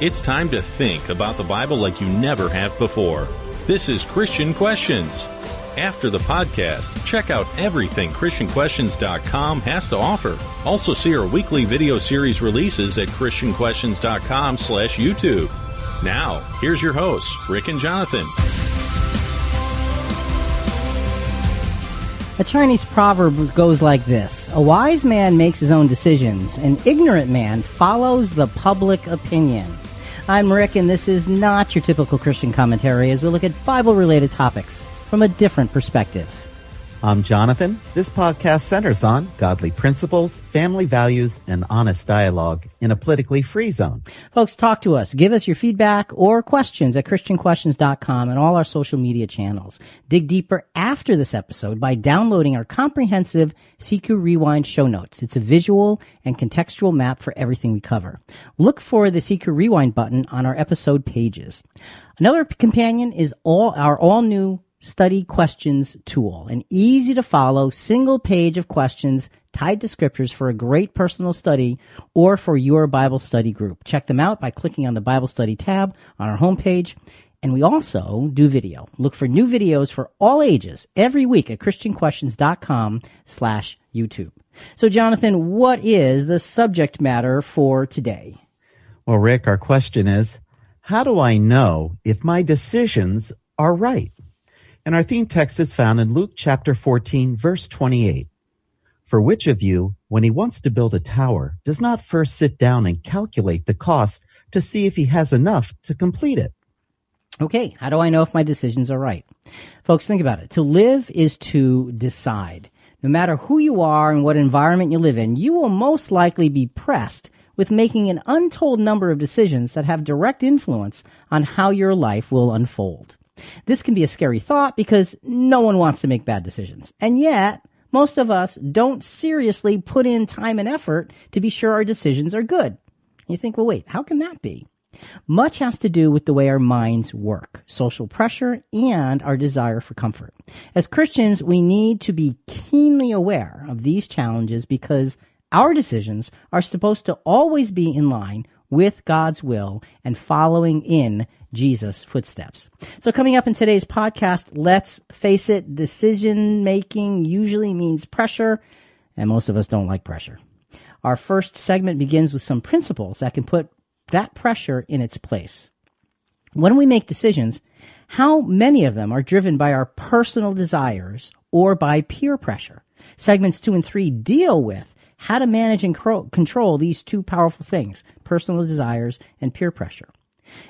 It's time to think about the Bible like you never have before. This is Christian Questions. After the podcast, check out everything ChristianQuestions.com has to offer. Also see our weekly video series releases at ChristianQuestions.com slash YouTube. Now, here's your hosts, Rick and Jonathan. A Chinese proverb goes like this A wise man makes his own decisions, an ignorant man follows the public opinion. I'm Rick, and this is not your typical Christian commentary as we look at Bible related topics from a different perspective. I'm Jonathan. This podcast centers on godly principles, family values, and honest dialogue in a politically free zone. Folks, talk to us. Give us your feedback or questions at ChristianQuestions.com and all our social media channels. Dig deeper after this episode by downloading our comprehensive CQ Rewind show notes. It's a visual and contextual map for everything we cover. Look for the CQ Rewind button on our episode pages. Another companion is all our all new study questions tool, an easy to follow single page of questions tied to scriptures for a great personal study or for your Bible study group. Check them out by clicking on the Bible study tab on our homepage. And we also do video. Look for new videos for all ages every week at christianquestions.com slash YouTube. So Jonathan, what is the subject matter for today? Well, Rick, our question is, how do I know if my decisions are right? And our theme text is found in Luke chapter 14, verse 28. For which of you, when he wants to build a tower, does not first sit down and calculate the cost to see if he has enough to complete it? Okay, how do I know if my decisions are right? Folks, think about it. To live is to decide. No matter who you are and what environment you live in, you will most likely be pressed with making an untold number of decisions that have direct influence on how your life will unfold. This can be a scary thought because no one wants to make bad decisions. And yet, most of us don't seriously put in time and effort to be sure our decisions are good. You think, well, wait, how can that be? Much has to do with the way our minds work, social pressure, and our desire for comfort. As Christians, we need to be keenly aware of these challenges because our decisions are supposed to always be in line with God's will and following in Jesus' footsteps. So coming up in today's podcast, let's face it, decision making usually means pressure, and most of us don't like pressure. Our first segment begins with some principles that can put that pressure in its place. When we make decisions, how many of them are driven by our personal desires or by peer pressure? Segments two and three deal with how to manage and control these two powerful things, personal desires and peer pressure.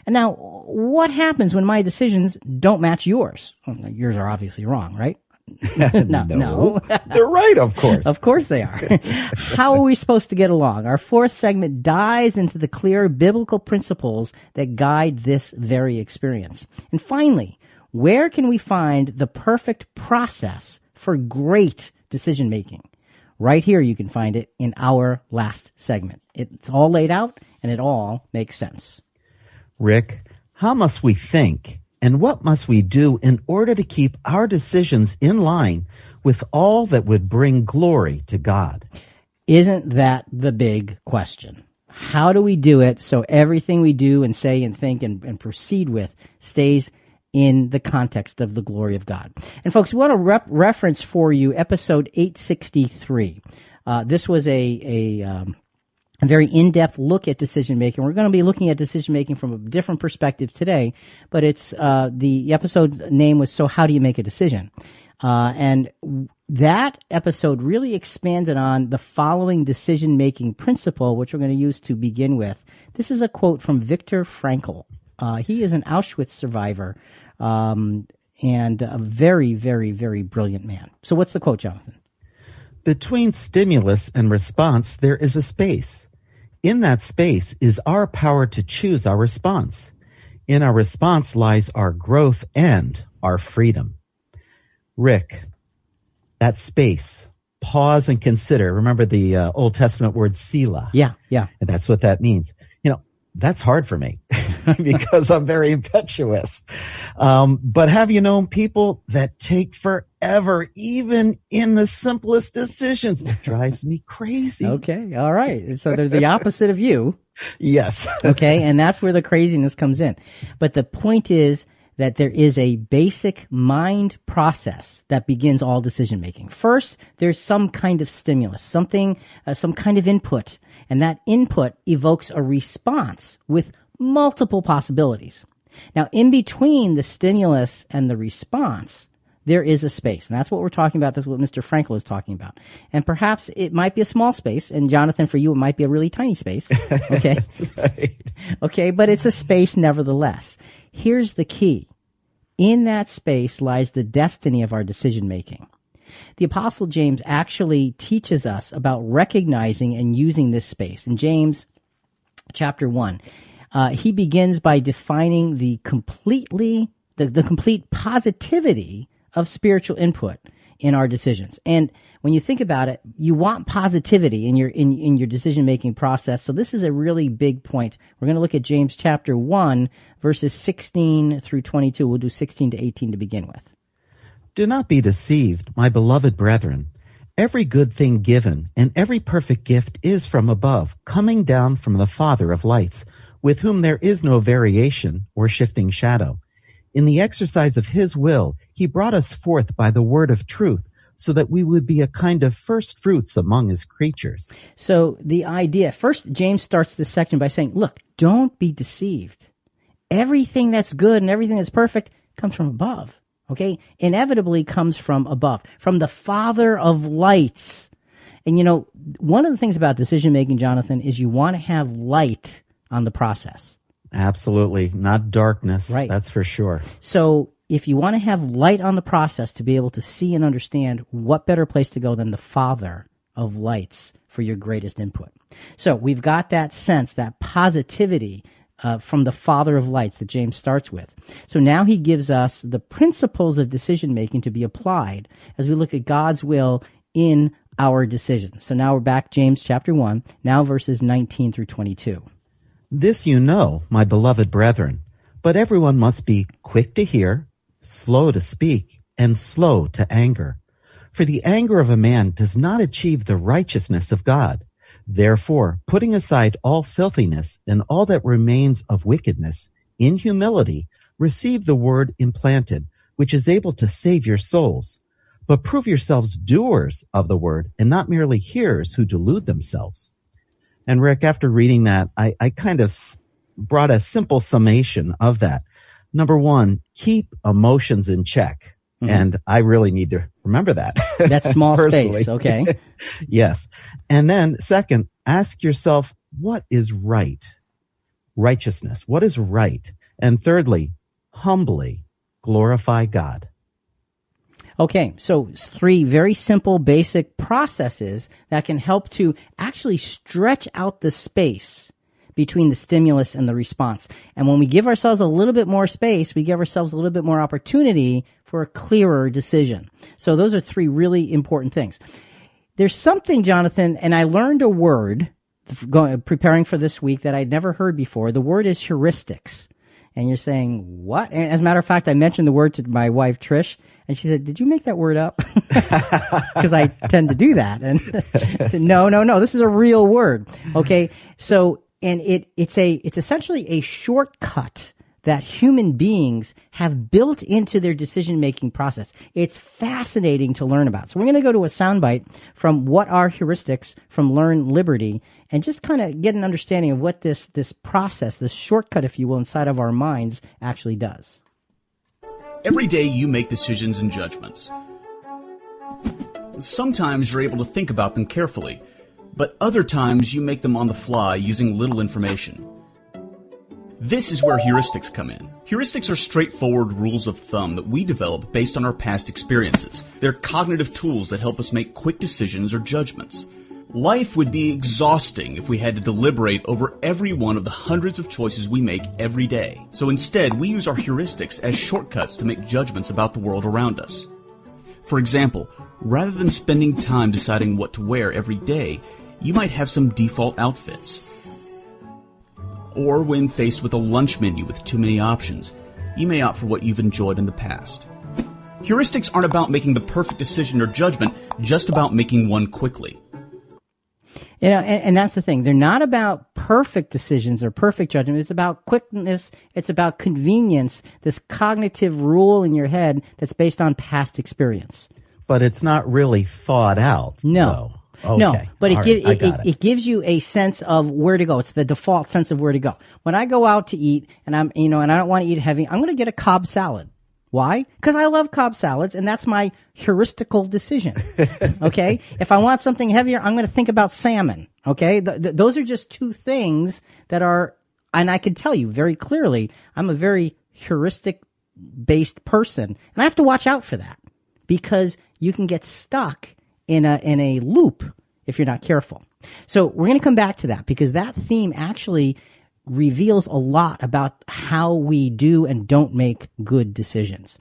And now, what happens when my decisions don't match yours? Well, yours are obviously wrong, right? no, no. They're right, of course. of course they are. How are we supposed to get along? Our fourth segment dives into the clear biblical principles that guide this very experience. And finally, where can we find the perfect process for great decision making? Right here, you can find it in our last segment. It's all laid out and it all makes sense. Rick, how must we think and what must we do in order to keep our decisions in line with all that would bring glory to God? Isn't that the big question? How do we do it so everything we do and say and think and, and proceed with stays in the context of the glory of God? And folks, we want to rep- reference for you episode 863. Uh, this was a, a um, a very in-depth look at decision making. We're going to be looking at decision making from a different perspective today, but it's uh, the episode name was "So How Do You Make a Decision?" Uh, and that episode really expanded on the following decision making principle, which we're going to use to begin with. This is a quote from Viktor Frankl. Uh, he is an Auschwitz survivor um, and a very, very, very brilliant man. So, what's the quote, Jonathan? Between stimulus and response, there is a space. In that space is our power to choose our response. In our response lies our growth and our freedom. Rick, that space, pause and consider. Remember the uh, Old Testament word Selah. Yeah, yeah. And that's what that means. You know, that's hard for me. because I'm very impetuous. Um, but have you known people that take forever, even in the simplest decisions? It drives me crazy. Okay. All right. So they're the opposite of you. Yes. okay. And that's where the craziness comes in. But the point is, that there is a basic mind process that begins all decision making. First, there's some kind of stimulus, something, uh, some kind of input, and that input evokes a response with multiple possibilities. Now, in between the stimulus and the response, there is a space. And that's what we're talking about. That's what Mr. Frankl is talking about. And perhaps it might be a small space. And Jonathan, for you, it might be a really tiny space. Okay. right. Okay. But it's a space nevertheless. Here's the key. In that space lies the destiny of our decision making. The apostle James actually teaches us about recognizing and using this space. In James chapter one, uh, he begins by defining the completely, the, the complete positivity of spiritual input in our decisions. And when you think about it, you want positivity in your in, in your decision making process. So this is a really big point. We're going to look at James chapter 1 verses 16 through 22. We'll do 16 to 18 to begin with. Do not be deceived, my beloved brethren. Every good thing given and every perfect gift is from above, coming down from the Father of lights, with whom there is no variation or shifting shadow. In the exercise of his will, he brought us forth by the word of truth, so that we would be a kind of first fruits among his creatures. So the idea, first, James starts this section by saying, look, don't be deceived. Everything that's good and everything that's perfect comes from above. Okay. Inevitably comes from above, from the father of lights. And you know, one of the things about decision making, Jonathan, is you want to have light on the process. Absolutely. Not darkness. Right. That's for sure. So if you want to have light on the process to be able to see and understand, what better place to go than the Father of lights for your greatest input? So we've got that sense, that positivity uh, from the Father of lights that James starts with. So now he gives us the principles of decision making to be applied as we look at God's will in our decisions. So now we're back, James chapter 1, now verses 19 through 22. This you know, my beloved brethren, but everyone must be quick to hear, slow to speak, and slow to anger. For the anger of a man does not achieve the righteousness of God. Therefore, putting aside all filthiness and all that remains of wickedness, in humility, receive the word implanted, which is able to save your souls. But prove yourselves doers of the word and not merely hearers who delude themselves. And Rick, after reading that, I, I kind of brought a simple summation of that. Number one, keep emotions in check. Mm-hmm. And I really need to remember that. That's small space. Okay. yes. And then second, ask yourself, what is right? Righteousness. What is right? And thirdly, humbly glorify God. Okay, so three very simple, basic processes that can help to actually stretch out the space between the stimulus and the response. And when we give ourselves a little bit more space, we give ourselves a little bit more opportunity for a clearer decision. So those are three really important things. There's something, Jonathan, and I learned a word going, preparing for this week that I'd never heard before. The word is heuristics. And you're saying, what? And as a matter of fact, I mentioned the word to my wife, Trish, and she said, Did you make that word up? Because I tend to do that. And I said, No, no, no. This is a real word. Okay. So, and it, it's a, it's essentially a shortcut that human beings have built into their decision making process. It's fascinating to learn about. So we're going to go to a soundbite from what are heuristics from Learn Liberty and just kind of get an understanding of what this, this process, this shortcut, if you will, inside of our minds actually does. Every day you make decisions and judgments. Sometimes you're able to think about them carefully, but other times you make them on the fly using little information. This is where heuristics come in. Heuristics are straightforward rules of thumb that we develop based on our past experiences. They're cognitive tools that help us make quick decisions or judgments. Life would be exhausting if we had to deliberate over every one of the hundreds of choices we make every day. So instead, we use our heuristics as shortcuts to make judgments about the world around us. For example, rather than spending time deciding what to wear every day, you might have some default outfits. or when faced with a lunch menu with too many options, you may opt for what you've enjoyed in the past. Heuristics aren't about making the perfect decision or judgment, just about making one quickly. You know, and, and, that's the thing. They're not about perfect decisions or perfect judgment. It's about quickness. It's about convenience. This cognitive rule in your head that's based on past experience. But it's not really thought out. No. Okay. No, but it, right. it, it, it, gives you a sense of where to go. It's the default sense of where to go. When I go out to eat and I'm, you know, and I don't want to eat heavy, I'm going to get a Cobb salad. Why? Because I love Cobb salads, and that's my heuristical decision. okay, if I want something heavier, I'm going to think about salmon. Okay, th- th- those are just two things that are, and I can tell you very clearly, I'm a very heuristic based person, and I have to watch out for that because you can get stuck in a in a loop if you're not careful. So we're going to come back to that because that theme actually reveals a lot about how we do and don't make good decisions.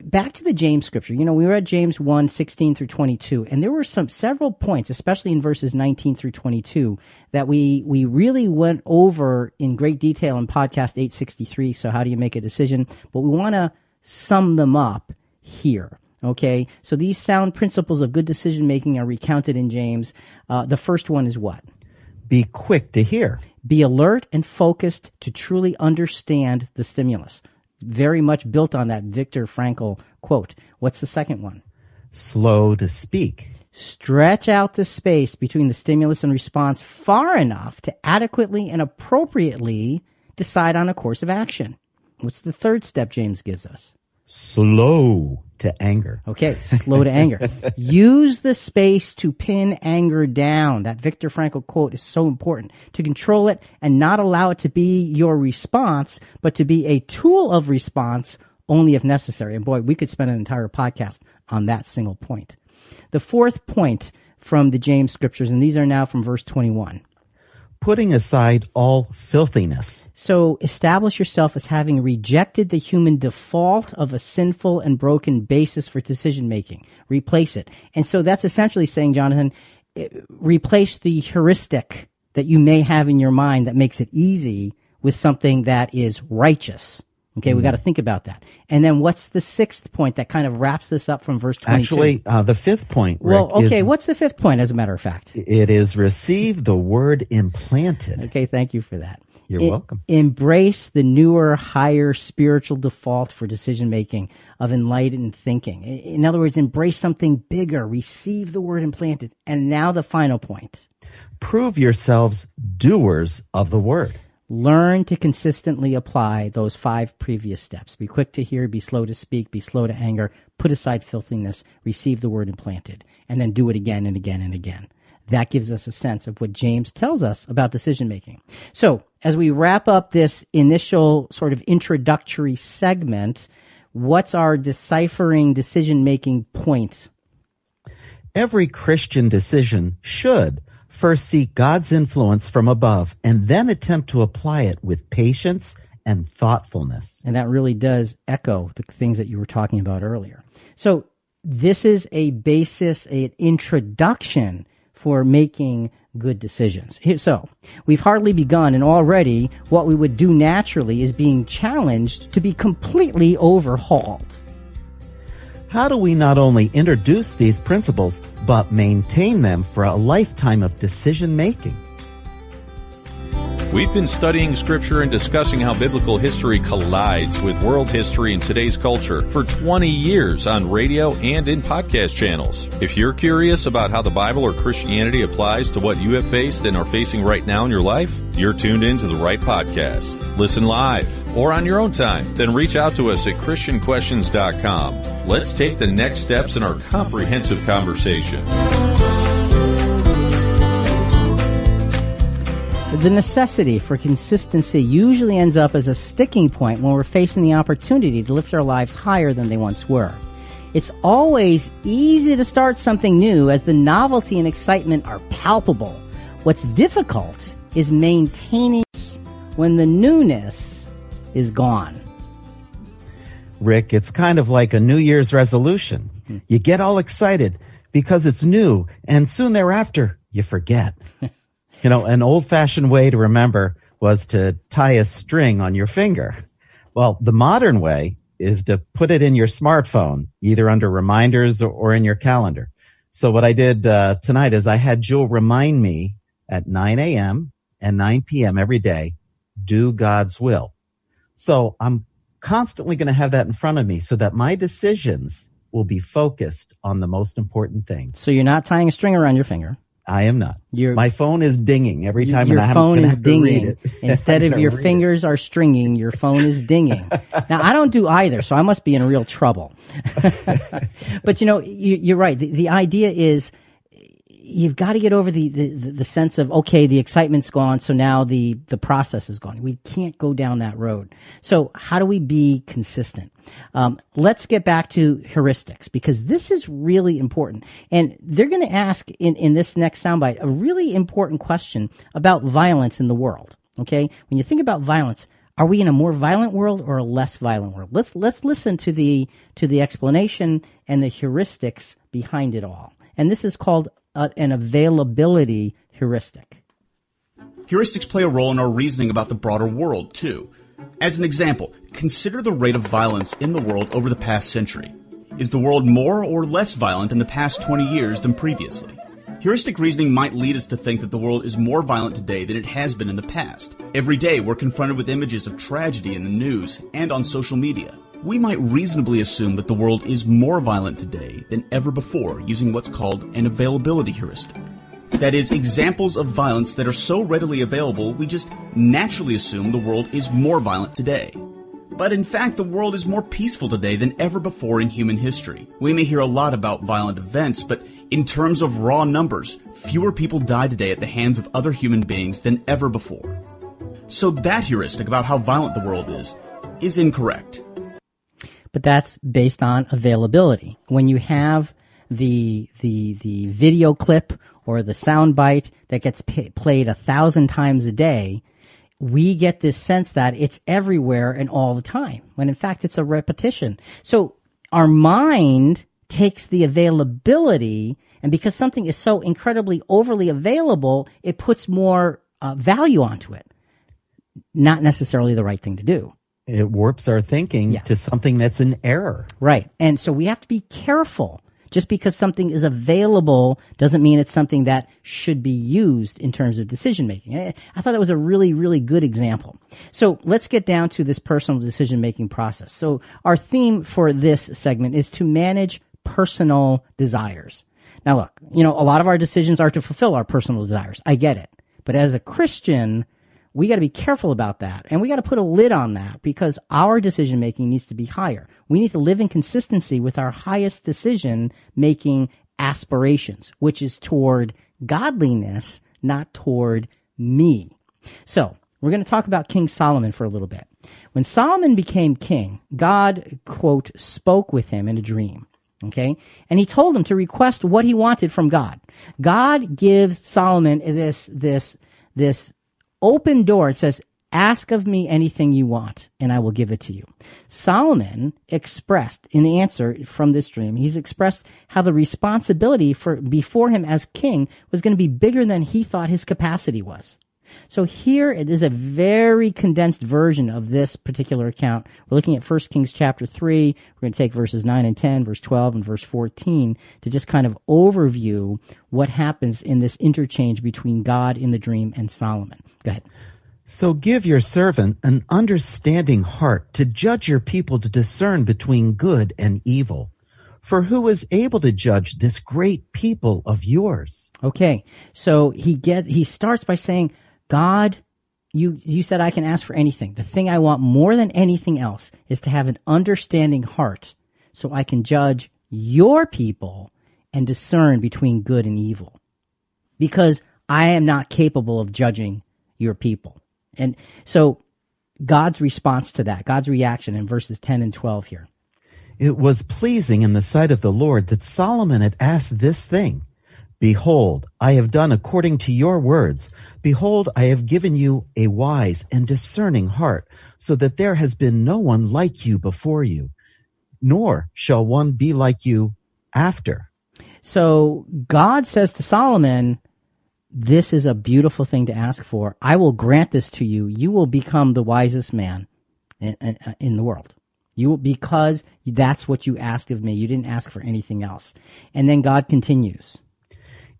Back to the James scripture. You know, we read James 1, 16 through 22, and there were some several points, especially in verses 19 through 22, that we, we really went over in great detail in podcast 863. So how do you make a decision? But we want to sum them up here. Okay, so these sound principles of good decision making are recounted in James. Uh, the first one is what? Be quick to hear. Be alert and focused to truly understand the stimulus. Very much built on that Viktor Frankl quote. What's the second one? Slow to speak. Stretch out the space between the stimulus and response far enough to adequately and appropriately decide on a course of action. What's the third step James gives us? Slow to anger. Okay, slow to anger. Use the space to pin anger down. That Viktor Frankl quote is so important to control it and not allow it to be your response, but to be a tool of response only if necessary. And boy, we could spend an entire podcast on that single point. The fourth point from the James scriptures, and these are now from verse 21 putting aside all filthiness. So establish yourself as having rejected the human default of a sinful and broken basis for decision making. Replace it. And so that's essentially saying, Jonathan, eh, replace the heuristic that you may have in your mind that makes it easy with something that is righteous. Okay, we mm. got to think about that. And then what's the sixth point that kind of wraps this up from verse 22? Actually, uh, the fifth point, Rick, Well, okay, is, what's the fifth point, as a matter of fact? It is receive the word implanted. Okay, thank you for that. You're it, welcome. Embrace the newer, higher spiritual default for decision making of enlightened thinking. In other words, embrace something bigger. Receive the word implanted. And now the final point. Prove yourselves doers of the word. Learn to consistently apply those five previous steps. Be quick to hear, be slow to speak, be slow to anger, put aside filthiness, receive the word implanted, and then do it again and again and again. That gives us a sense of what James tells us about decision making. So, as we wrap up this initial sort of introductory segment, what's our deciphering decision making point? Every Christian decision should First, seek God's influence from above and then attempt to apply it with patience and thoughtfulness. And that really does echo the things that you were talking about earlier. So, this is a basis, an introduction for making good decisions. So, we've hardly begun, and already what we would do naturally is being challenged to be completely overhauled. How do we not only introduce these principles, but maintain them for a lifetime of decision making? We've been studying Scripture and discussing how biblical history collides with world history and today's culture for 20 years on radio and in podcast channels. If you're curious about how the Bible or Christianity applies to what you have faced and are facing right now in your life, you're tuned in to the right podcast. Listen live or on your own time, then reach out to us at ChristianQuestions.com. Let's take the next steps in our comprehensive conversation. The necessity for consistency usually ends up as a sticking point when we're facing the opportunity to lift our lives higher than they once were. It's always easy to start something new as the novelty and excitement are palpable. What's difficult is maintaining when the newness is gone. Rick, it's kind of like a New Year's resolution. Hmm. You get all excited because it's new, and soon thereafter, you forget. You know, an old fashioned way to remember was to tie a string on your finger. Well, the modern way is to put it in your smartphone, either under reminders or, in your calendar. So what I did uh, tonight is I had Jewel remind me at 9 a.m. and 9 p.m. every day, do God's will. So I'm constantly going to have that in front of me so that my decisions will be focused on the most important thing. So you're not tying a string around your finger. I am not. Your, my phone is dinging every time. Your phone is dinging. Instead of your fingers it. are stringing, your phone is dinging. now I don't do either, so I must be in real trouble. but you know, you, are right. The, the idea is you've got to get over the, the, the sense of okay the excitement's gone so now the the process is gone. We can't go down that road. So how do we be consistent? Um, let's get back to heuristics because this is really important. And they're going to ask in, in this next soundbite a really important question about violence in the world okay? When you think about violence are we in a more violent world or a less violent world? Let's let's listen to the to the explanation and the heuristics behind it all. And this is called uh, an availability heuristic. Heuristics play a role in our reasoning about the broader world, too. As an example, consider the rate of violence in the world over the past century. Is the world more or less violent in the past 20 years than previously? Heuristic reasoning might lead us to think that the world is more violent today than it has been in the past. Every day, we're confronted with images of tragedy in the news and on social media we might reasonably assume that the world is more violent today than ever before using what's called an availability heuristic. That is, examples of violence that are so readily available, we just naturally assume the world is more violent today. But in fact, the world is more peaceful today than ever before in human history. We may hear a lot about violent events, but in terms of raw numbers, fewer people die today at the hands of other human beings than ever before. So that heuristic about how violent the world is, is incorrect but that's based on availability. When you have the the the video clip or the sound bite that gets pay, played a thousand times a day, we get this sense that it's everywhere and all the time. When in fact it's a repetition. So our mind takes the availability, and because something is so incredibly overly available, it puts more uh, value onto it. Not necessarily the right thing to do it warps our thinking yeah. to something that's an error. Right. And so we have to be careful. Just because something is available doesn't mean it's something that should be used in terms of decision making. I thought that was a really, really good example. So let's get down to this personal decision making process. So our theme for this segment is to manage personal desires. Now look, you know, a lot of our decisions are to fulfill our personal desires. I get it. But as a Christian, we got to be careful about that. And we got to put a lid on that because our decision making needs to be higher. We need to live in consistency with our highest decision making aspirations, which is toward godliness, not toward me. So we're going to talk about King Solomon for a little bit. When Solomon became king, God, quote, spoke with him in a dream. Okay. And he told him to request what he wanted from God. God gives Solomon this, this, this open door. It says, ask of me anything you want and I will give it to you. Solomon expressed in answer from this dream, he's expressed how the responsibility for before him as king was going to be bigger than he thought his capacity was. So here it is a very condensed version of this particular account. We're looking at 1 Kings chapter 3. We're going to take verses 9 and 10, verse 12 and verse 14 to just kind of overview what happens in this interchange between God in the dream and Solomon. Go ahead. So give your servant an understanding heart to judge your people to discern between good and evil. For who is able to judge this great people of yours? Okay. So he get he starts by saying, God, you you said I can ask for anything. The thing I want more than anything else is to have an understanding heart so I can judge your people and discern between good and evil. Because I am not capable of judging your people. And so God's response to that, God's reaction in verses 10 and 12 here. It was pleasing in the sight of the Lord that Solomon had asked this thing. Behold, I have done according to your words. Behold, I have given you a wise and discerning heart, so that there has been no one like you before you, nor shall one be like you after. So God says to Solomon, this is a beautiful thing to ask for. I will grant this to you. You will become the wisest man in, in, in the world. You will, because that's what you asked of me. You didn't ask for anything else. And then God continues.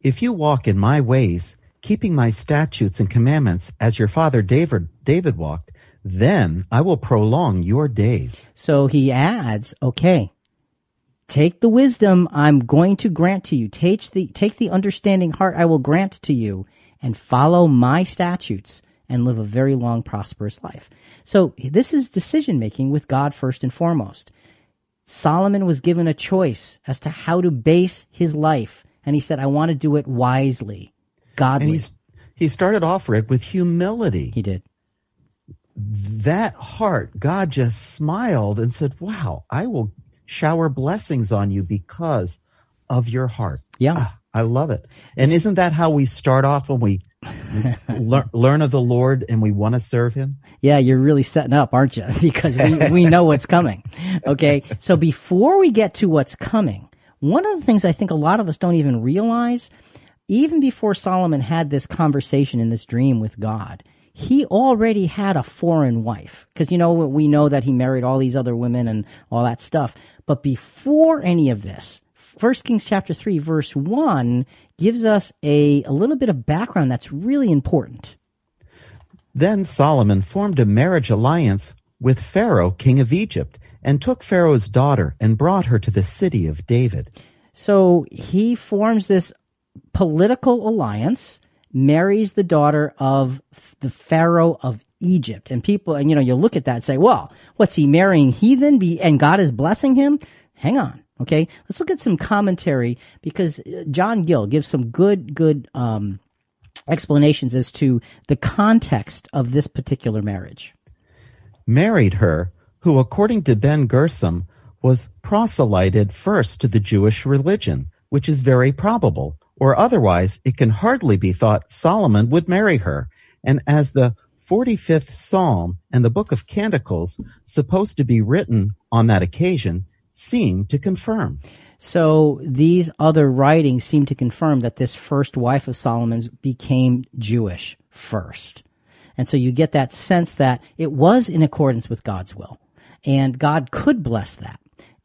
If you walk in my ways, keeping my statutes and commandments as your father David, David walked, then I will prolong your days. So he adds, okay, take the wisdom I'm going to grant to you. Take the, take the understanding heart I will grant to you and follow my statutes and live a very long, prosperous life. So this is decision making with God first and foremost. Solomon was given a choice as to how to base his life. And he said, I want to do it wisely, godly. He started off, Rick, with humility. He did. That heart, God just smiled and said, Wow, I will shower blessings on you because of your heart. Yeah. Ah, I love it. And isn't that how we start off when we learn, learn of the Lord and we want to serve him? Yeah, you're really setting up, aren't you? because we, we know what's coming. Okay. So before we get to what's coming, one of the things I think a lot of us don't even realize, even before Solomon had this conversation in this dream with God, he already had a foreign wife. Because, you know, we know that he married all these other women and all that stuff. But before any of this, First Kings chapter 3 verse 1 gives us a, a little bit of background that's really important. Then Solomon formed a marriage alliance with Pharaoh, king of Egypt, and took Pharaoh's daughter and brought her to the city of David. So he forms this political alliance, marries the daughter of the Pharaoh of Egypt. And people, and you know, you look at that and say, well, what's he marrying heathen be, and God is blessing him? Hang on. Okay, let's look at some commentary because uh, John Gill gives some good, good um, explanations as to the context of this particular marriage. Married her, who, according to Ben Gersom, was proselyted first to the Jewish religion, which is very probable, or otherwise it can hardly be thought Solomon would marry her. And as the 45th Psalm and the Book of Canticles, supposed to be written on that occasion, seem to confirm. So these other writings seem to confirm that this first wife of Solomon's became Jewish first. And so you get that sense that it was in accordance with God's will. And God could bless that.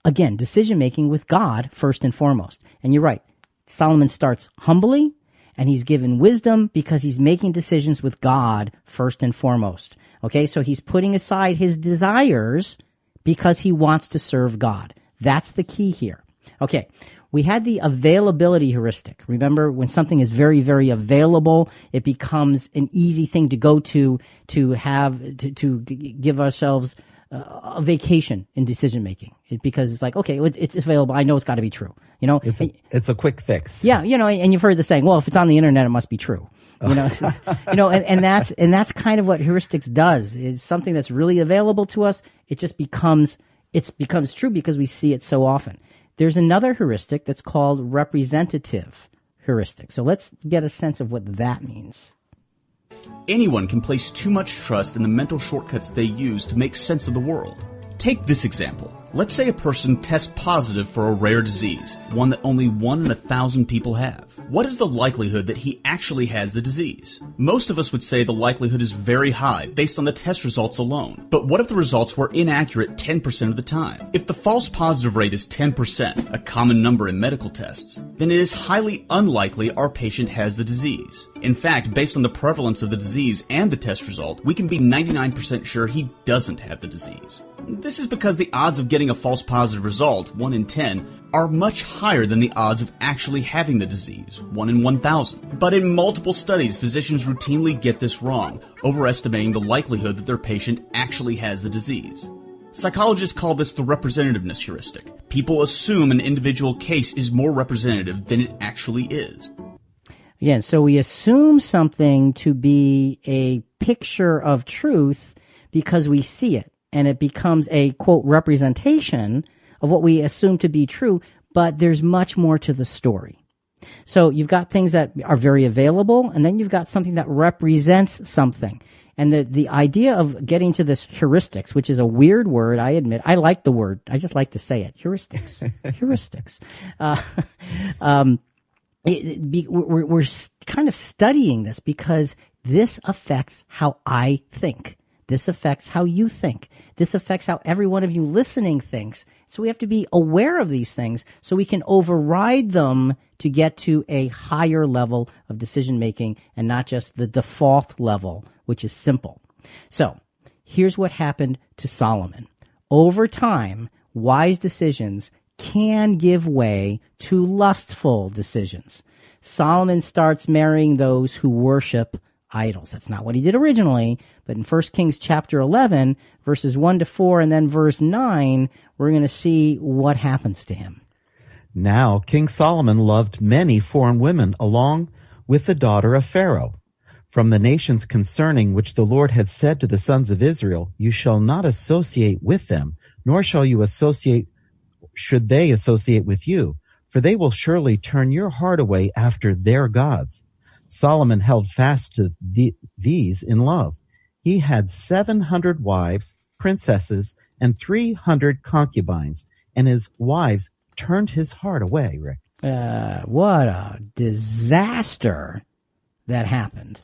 Again, decision making with God first and foremost. And you're right. Solomon starts humbly and he's given wisdom because he's making decisions with God first and foremost. Okay. So he's putting aside his desires because he wants to serve God. That's the key here. Okay. We had the availability heuristic. Remember, when something is very, very available, it becomes an easy thing to go to, to have, to, to give ourselves a vacation in decision making because it's like, okay, it's available. I know it's got to be true. You know, it's a, it's a quick fix. Yeah. You know, and you've heard the saying, well, if it's on the internet, it must be true. Oh. You know, you know, and, and that's, and that's kind of what heuristics does. It's something that's really available to us. It just becomes it becomes true because we see it so often. There's another heuristic that's called representative heuristic. So let's get a sense of what that means. Anyone can place too much trust in the mental shortcuts they use to make sense of the world. Take this example. Let's say a person tests positive for a rare disease, one that only one in a thousand people have. What is the likelihood that he actually has the disease? Most of us would say the likelihood is very high based on the test results alone. But what if the results were inaccurate 10% of the time? If the false positive rate is 10%, a common number in medical tests, then it is highly unlikely our patient has the disease. In fact, based on the prevalence of the disease and the test result, we can be 99% sure he doesn't have the disease. This is because the odds of getting a false positive result, 1 in 10, are much higher than the odds of actually having the disease, 1 in 1,000. But in multiple studies, physicians routinely get this wrong, overestimating the likelihood that their patient actually has the disease. Psychologists call this the representativeness heuristic. People assume an individual case is more representative than it actually is. Again, so we assume something to be a picture of truth because we see it and it becomes a quote representation of what we assume to be true, but there's much more to the story. So you've got things that are very available, and then you've got something that represents something. And the, the idea of getting to this heuristics, which is a weird word, I admit. I like the word. I just like to say it. Heuristics. heuristics. Uh, um, it, be, we're, we're kind of studying this because this affects how I think. This affects how you think. This affects how every one of you listening thinks. So we have to be aware of these things so we can override them to get to a higher level of decision making and not just the default level, which is simple. So here's what happened to Solomon. Over time, wise decisions can give way to lustful decisions. Solomon starts marrying those who worship idols. That's not what he did originally, but in 1 Kings chapter 11, verses 1 to 4, and then verse 9, we're going to see what happens to him. Now King Solomon loved many foreign women along with the daughter of Pharaoh. From the nations concerning which the Lord had said to the sons of Israel, You shall not associate with them, nor shall you associate, should they associate with you, for they will surely turn your heart away after their gods. Solomon held fast to the, these in love. He had 700 wives, princesses, and 300 concubines, and his wives turned his heart away, Rick. Uh, what a disaster that happened.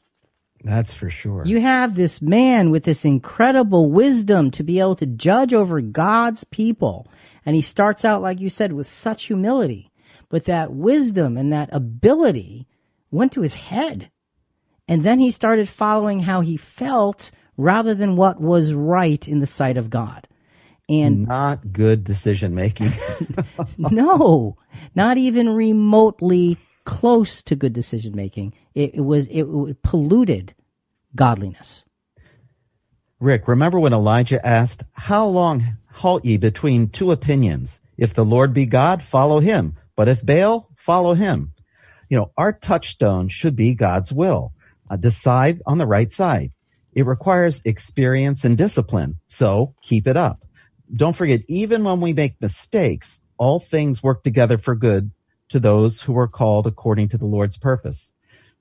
That's for sure. You have this man with this incredible wisdom to be able to judge over God's people. And he starts out, like you said, with such humility. But that wisdom and that ability went to his head. And then he started following how he felt rather than what was right in the sight of God. And not good decision making. no, not even remotely close to good decision making. It, it, was it, it polluted godliness. Rick, remember when Elijah asked, "How long halt ye between two opinions? If the Lord be God, follow him; but if Baal, follow him." You know, our touchstone should be God's will. Uh, decide on the right side. It requires experience and discipline, so keep it up. Don't forget, even when we make mistakes, all things work together for good to those who are called according to the Lord's purpose.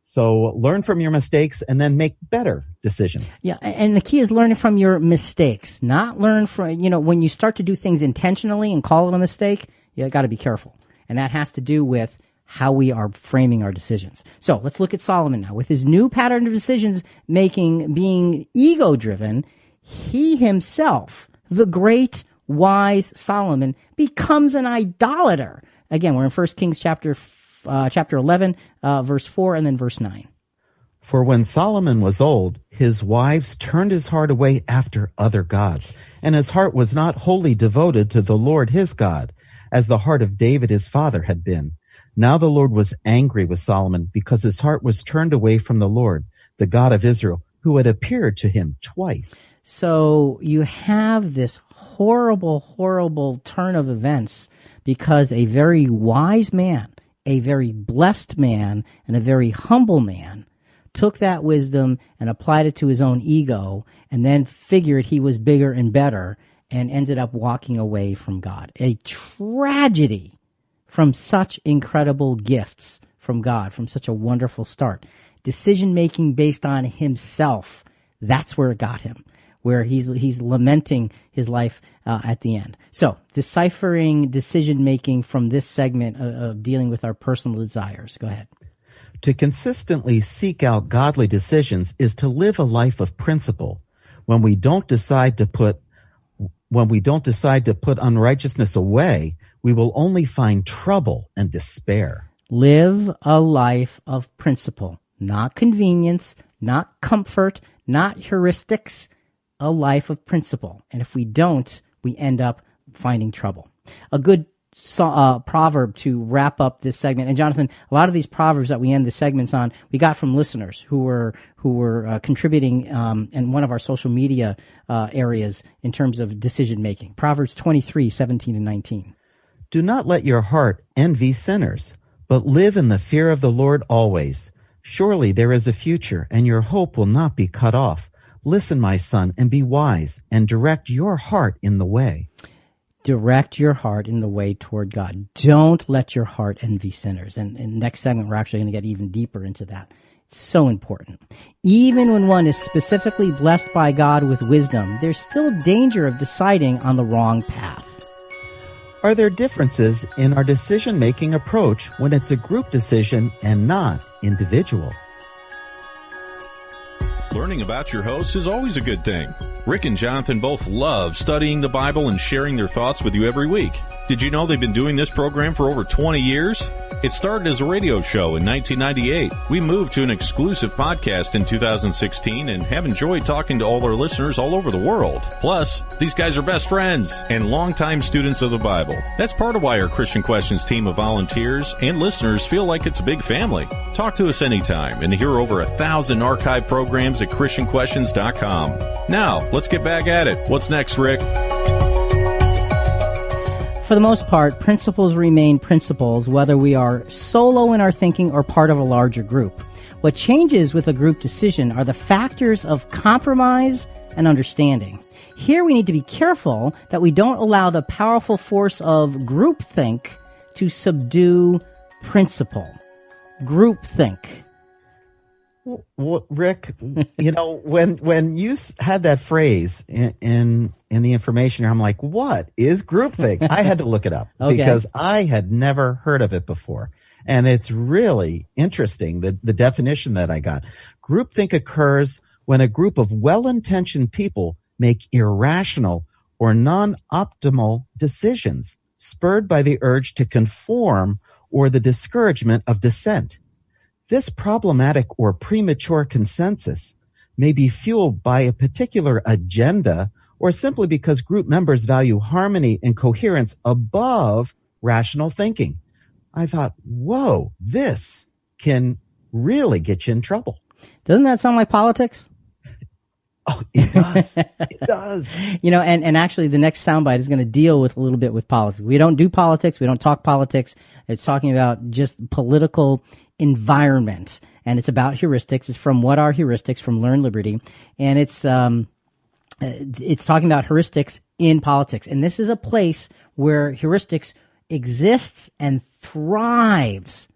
So learn from your mistakes and then make better decisions. Yeah. And the key is learning from your mistakes, not learn from, you know, when you start to do things intentionally and call it a mistake, you got to be careful. And that has to do with how we are framing our decisions. So let's look at Solomon now. With his new pattern of decisions making being ego driven, he himself, the great wise Solomon, becomes an idolater. Again, we're in 1 Kings chapter uh, chapter 11, uh, verse 4, and then verse 9. For when Solomon was old, his wives turned his heart away after other gods, and his heart was not wholly devoted to the Lord his God, as the heart of David his father had been. Now the Lord was angry with Solomon because his heart was turned away from the Lord, the God of Israel, who had appeared to him twice. So you have this horrible, horrible turn of events because a very wise man, a very blessed man, and a very humble man took that wisdom and applied it to his own ego and then figured he was bigger and better and ended up walking away from God. A tragedy from such incredible gifts from God, from such a wonderful start. Decision making based on himself. That's where it got him, where he's, he's lamenting his life uh, at the end. So, deciphering decision making from this segment of, of dealing with our personal desires. Go ahead. To consistently seek out godly decisions is to live a life of principle. When we don't decide to put when we don't decide to put unrighteousness away, we will only find trouble and despair. Live a life of principle, not convenience, not comfort, not heuristics, a life of principle. And if we don't, we end up finding trouble. A good uh, proverb to wrap up this segment. And Jonathan, a lot of these proverbs that we end the segments on, we got from listeners who were who were uh, contributing um, in one of our social media uh, areas in terms of decision making. Proverbs 23, 17 and 19. Do not let your heart envy sinners, but live in the fear of the Lord always. Surely there is a future, and your hope will not be cut off. Listen, my son, and be wise, and direct your heart in the way. Direct your heart in the way toward God. Don't let your heart envy sinners. And in next segment, we're actually going to get even deeper into that. It's so important. Even when one is specifically blessed by God with wisdom, there's still danger of deciding on the wrong path. Are there differences in our decision making approach when it's a group decision and not individual? Learning about your hosts is always a good thing. Rick and Jonathan both love studying the Bible and sharing their thoughts with you every week. Did you know they've been doing this program for over 20 years? It started as a radio show in 1998. We moved to an exclusive podcast in 2016 and have enjoyed talking to all our listeners all over the world. Plus, these guys are best friends and longtime students of the Bible. That's part of why our Christian Questions team of volunteers and listeners feel like it's a big family. Talk to us anytime and hear over a thousand archive programs at ChristianQuestions.com. Now, let's get back at it. What's next, Rick? For the most part, principles remain principles whether we are solo in our thinking or part of a larger group. What changes with a group decision are the factors of compromise and understanding. Here we need to be careful that we don't allow the powerful force of groupthink to subdue principle. Groupthink. Well, Rick, you know when when you had that phrase in, in in the information I'm like, what is groupthink? I had to look it up okay. because I had never heard of it before, and it's really interesting the the definition that I got. Groupthink occurs when a group of well-intentioned people make irrational or non-optimal decisions, spurred by the urge to conform or the discouragement of dissent. This problematic or premature consensus may be fueled by a particular agenda or simply because group members value harmony and coherence above rational thinking. I thought, whoa, this can really get you in trouble. Doesn't that sound like politics? Oh, it does. it does. You know, and, and actually the next soundbite is going to deal with a little bit with politics. We don't do politics. We don't talk politics. It's talking about just political environment. And it's about heuristics. It's from What Are Heuristics from Learn Liberty. And it's, um, uh, it's talking about heuristics in politics. And this is a place where heuristics exists and thrives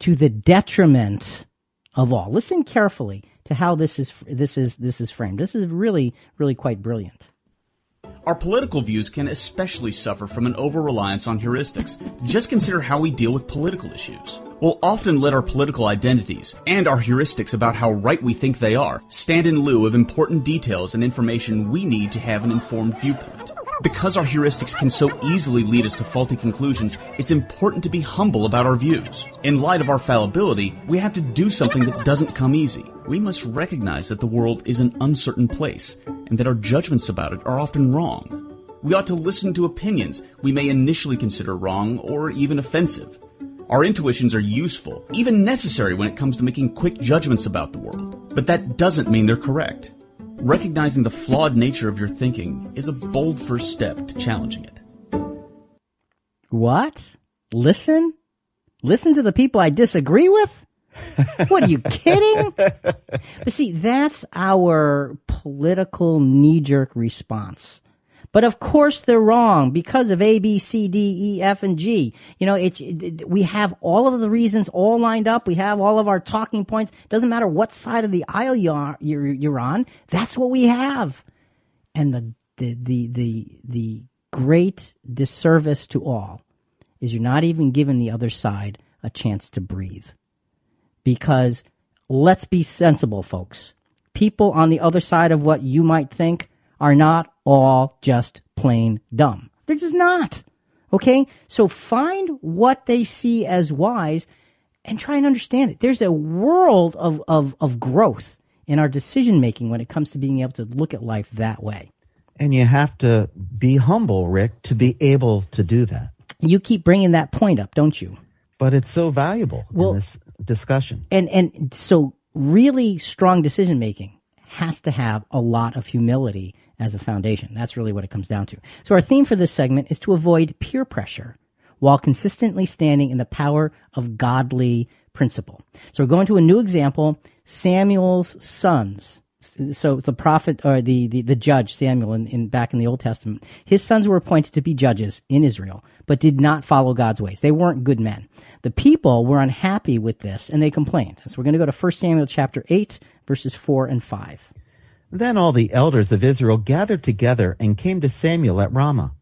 to the detriment of all. Listen carefully to how this is, this is, this is framed. This is really, really quite brilliant. Our political views can especially suffer from an over reliance on heuristics. Just consider how we deal with political issues. We'll often let our political identities and our heuristics about how right we think they are stand in lieu of important details and information we need to have an informed viewpoint. Because our heuristics can so easily lead us to faulty conclusions, it's important to be humble about our views. In light of our fallibility, we have to do something that doesn't come easy. We must recognize that the world is an uncertain place, and that our judgments about it are often wrong. We ought to listen to opinions we may initially consider wrong or even offensive. Our intuitions are useful, even necessary when it comes to making quick judgments about the world. But that doesn't mean they're correct. Recognizing the flawed nature of your thinking is a bold first step to challenging it. What? Listen? Listen to the people I disagree with? What are you kidding? but see, that's our political knee jerk response. But of course they're wrong because of A, B, C, D, E, F, and G. You know, it's, it, we have all of the reasons all lined up. We have all of our talking points. Doesn't matter what side of the aisle you're, you're, you're on. That's what we have. And the, the, the, the, the great disservice to all is you're not even giving the other side a chance to breathe. Because let's be sensible, folks. People on the other side of what you might think are not all just plain dumb. They're just not. Okay? So find what they see as wise and try and understand it. There's a world of, of, of growth in our decision making when it comes to being able to look at life that way. And you have to be humble, Rick, to be able to do that. You keep bringing that point up, don't you? But it's so valuable well, in this discussion. And and so really strong decision making has to have a lot of humility as a foundation. That's really what it comes down to. So our theme for this segment is to avoid peer pressure while consistently standing in the power of godly principle. So we're going to a new example, Samuel's sons. So the prophet or the, the, the judge Samuel in, in back in the Old Testament, his sons were appointed to be judges in Israel, but did not follow God's ways. They weren't good men. The people were unhappy with this and they complained. So we're going to go to 1 Samuel chapter 8, verses 4 and 5. Then all the elders of Israel gathered together and came to Samuel at Ramah.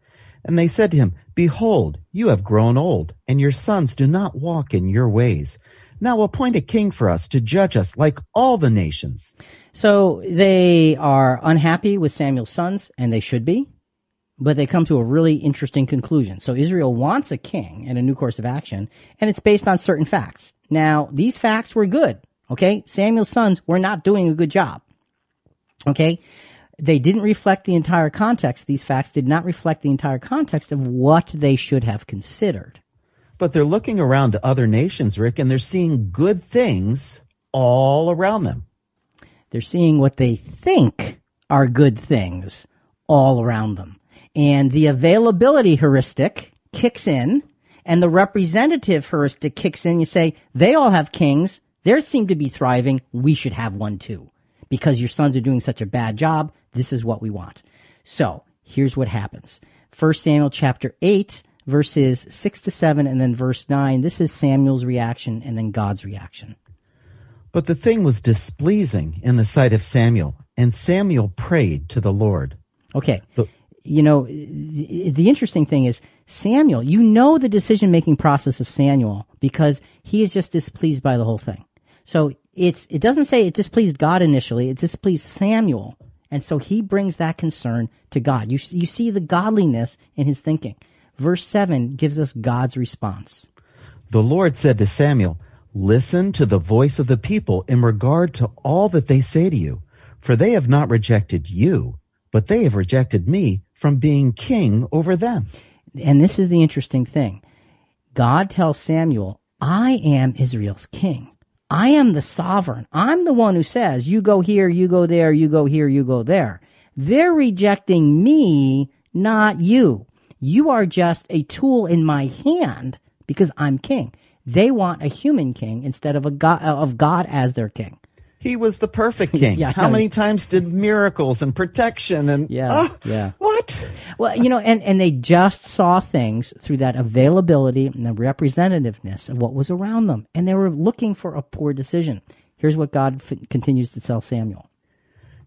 And they said to him, Behold, you have grown old, and your sons do not walk in your ways. Now appoint a king for us to judge us like all the nations. So they are unhappy with Samuel's sons, and they should be, but they come to a really interesting conclusion. So Israel wants a king and a new course of action, and it's based on certain facts. Now, these facts were good. Okay. Samuel's sons were not doing a good job. Okay. They didn't reflect the entire context. These facts did not reflect the entire context of what they should have considered. But they're looking around to other nations, Rick, and they're seeing good things all around them. They're seeing what they think are good things all around them. And the availability heuristic kicks in and the representative heuristic kicks in. You say, they all have kings. They seem to be thriving. We should have one too. Because your sons are doing such a bad job. This is what we want. So here's what happens. First Samuel chapter 8 verses 6 to 7 and then verse 9. This is Samuel's reaction and then God's reaction. But the thing was displeasing in the sight of Samuel, and Samuel prayed to the Lord. Okay. The, you know, the, the interesting thing is Samuel, you know the decision making process of Samuel because he is just displeased by the whole thing. So it's, it doesn't say it displeased God initially, it displeased Samuel. And so he brings that concern to God. You, you see the godliness in his thinking. Verse 7 gives us God's response. The Lord said to Samuel, Listen to the voice of the people in regard to all that they say to you, for they have not rejected you, but they have rejected me from being king over them. And this is the interesting thing. God tells Samuel, I am Israel's king. I am the sovereign. I'm the one who says, you go here, you go there, you go here, you go there. They're rejecting me, not you. You are just a tool in my hand because I'm king. They want a human king instead of a God, of God as their king. He was the perfect king. yeah, How many times did miracles and protection and yeah, uh, yeah. What? Well, you know, and and they just saw things through that availability and the representativeness of what was around them, and they were looking for a poor decision. Here's what God f- continues to tell Samuel.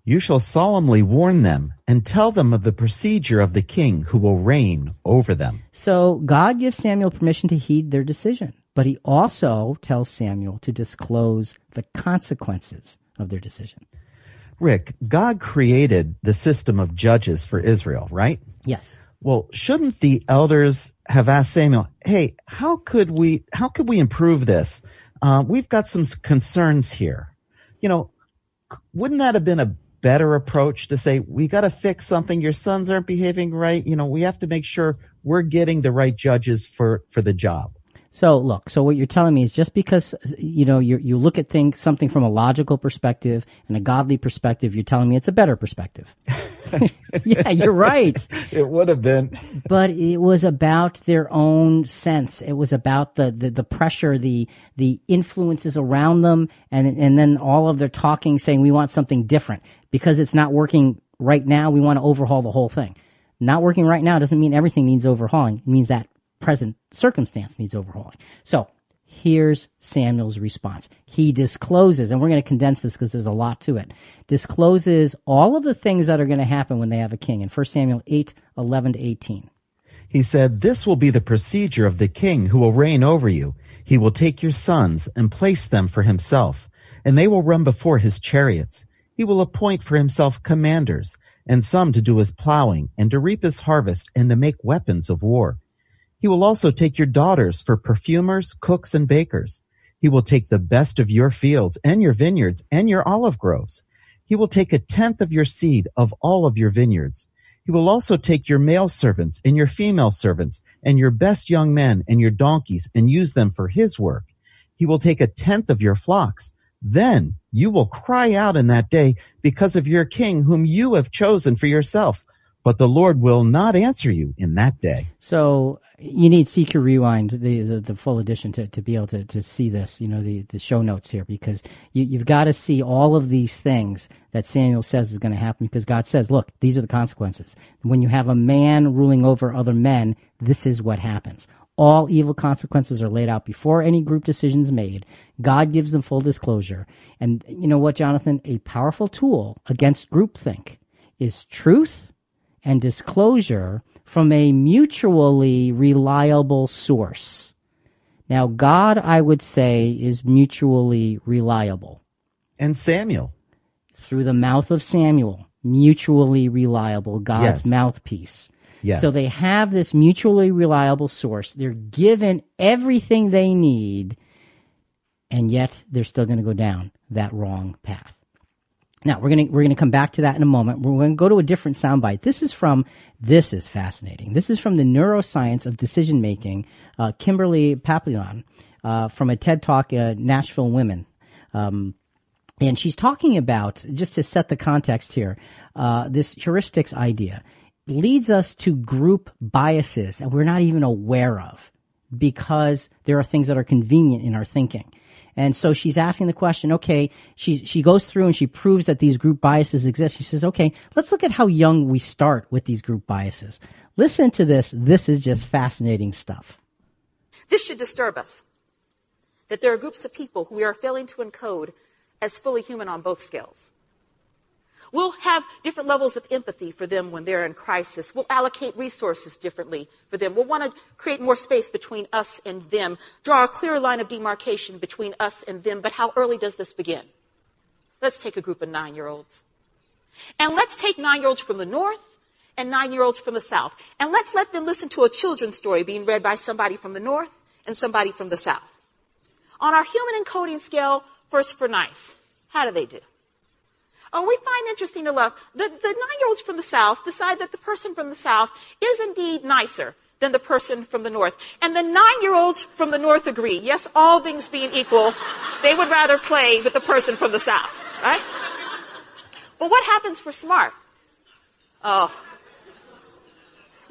You shall solemnly warn them and tell them of the procedure of the king who will reign over them. So God gives Samuel permission to heed their decision, but he also tells Samuel to disclose the consequences of their decision. Rick, God created the system of judges for Israel, right? Yes. Well, shouldn't the elders have asked Samuel, "Hey, how could we how could we improve this? Uh, we've got some concerns here." You know, wouldn't that have been a better approach to say we got to fix something your sons aren't behaving right you know we have to make sure we're getting the right judges for for the job so look, so what you're telling me is just because you know you you look at things something from a logical perspective and a godly perspective, you're telling me it's a better perspective. yeah, you're right. it would have been, but it was about their own sense. It was about the, the the pressure, the the influences around them, and and then all of their talking saying we want something different because it's not working right now. We want to overhaul the whole thing. Not working right now doesn't mean everything needs overhauling. It means that present circumstance needs overhauling. So here's Samuel's response. He discloses, and we're going to condense this because there's a lot to it, discloses all of the things that are going to happen when they have a king in 1 Samuel 8, 11 to 18. He said, This will be the procedure of the king who will reign over you. He will take your sons and place them for himself, and they will run before his chariots. He will appoint for himself commanders, and some to do his plowing, and to reap his harvest, and to make weapons of war. He will also take your daughters for perfumers, cooks, and bakers. He will take the best of your fields and your vineyards and your olive groves. He will take a tenth of your seed of all of your vineyards. He will also take your male servants and your female servants and your best young men and your donkeys and use them for his work. He will take a tenth of your flocks. Then you will cry out in that day because of your king whom you have chosen for yourself but the Lord will not answer you in that day. So you need CQ Rewind, the, the, the, full edition to, to be able to, to see this, you know, the, the show notes here, because you, you've got to see all of these things that Samuel says is going to happen because God says, look, these are the consequences. When you have a man ruling over other men, this is what happens. All evil consequences are laid out before any group decision is made. God gives them full disclosure. And you know what, Jonathan? A powerful tool against groupthink is truth and disclosure from a mutually reliable source. Now, God, I would say, is mutually reliable. And Samuel. Through the mouth of Samuel, mutually reliable, God's Yes. mouthpiece. Yes. So they have this mutually reliable source. They're given everything they need, and yet they're still going to go down that wrong path. Now we're gonna we're gonna come back to that in a moment. We're to go to a different soundbite. This is from this is fascinating. This is from the neuroscience of decision making. Uh, Kimberly Papillon uh, from a TED Talk, uh, Nashville Women. Um, and she's talking about just to set the context here uh, this heuristics idea leads us to group biases that we're not even aware of because there are things that are convenient in our thinking and so she's asking the question okay she she goes through and she proves that these group biases exist she says okay let's look at how young we start with these group biases listen to this this is just fascinating stuff This should disturb us. That there are groups of people who we are failing to encode as fully human on both scales. We'll have different levels of empathy for them when they're in crisis. We'll allocate resources differently for them. We'll want to create more space between us and them, draw a clear line of demarcation between us and them. But how early does this begin? Let's take a group of nine year olds. And let's take nine year olds from the north and nine year olds from the south. And let's let them listen to a children's story being read by somebody from the north and somebody from the south. On our human encoding scale, first for nice, how do they do? Oh, we find interesting enough, the, the nine year olds from the south decide that the person from the south is indeed nicer than the person from the north. And the nine year olds from the north agree. Yes, all things being equal, they would rather play with the person from the south, right? But what happens for smart? Oh.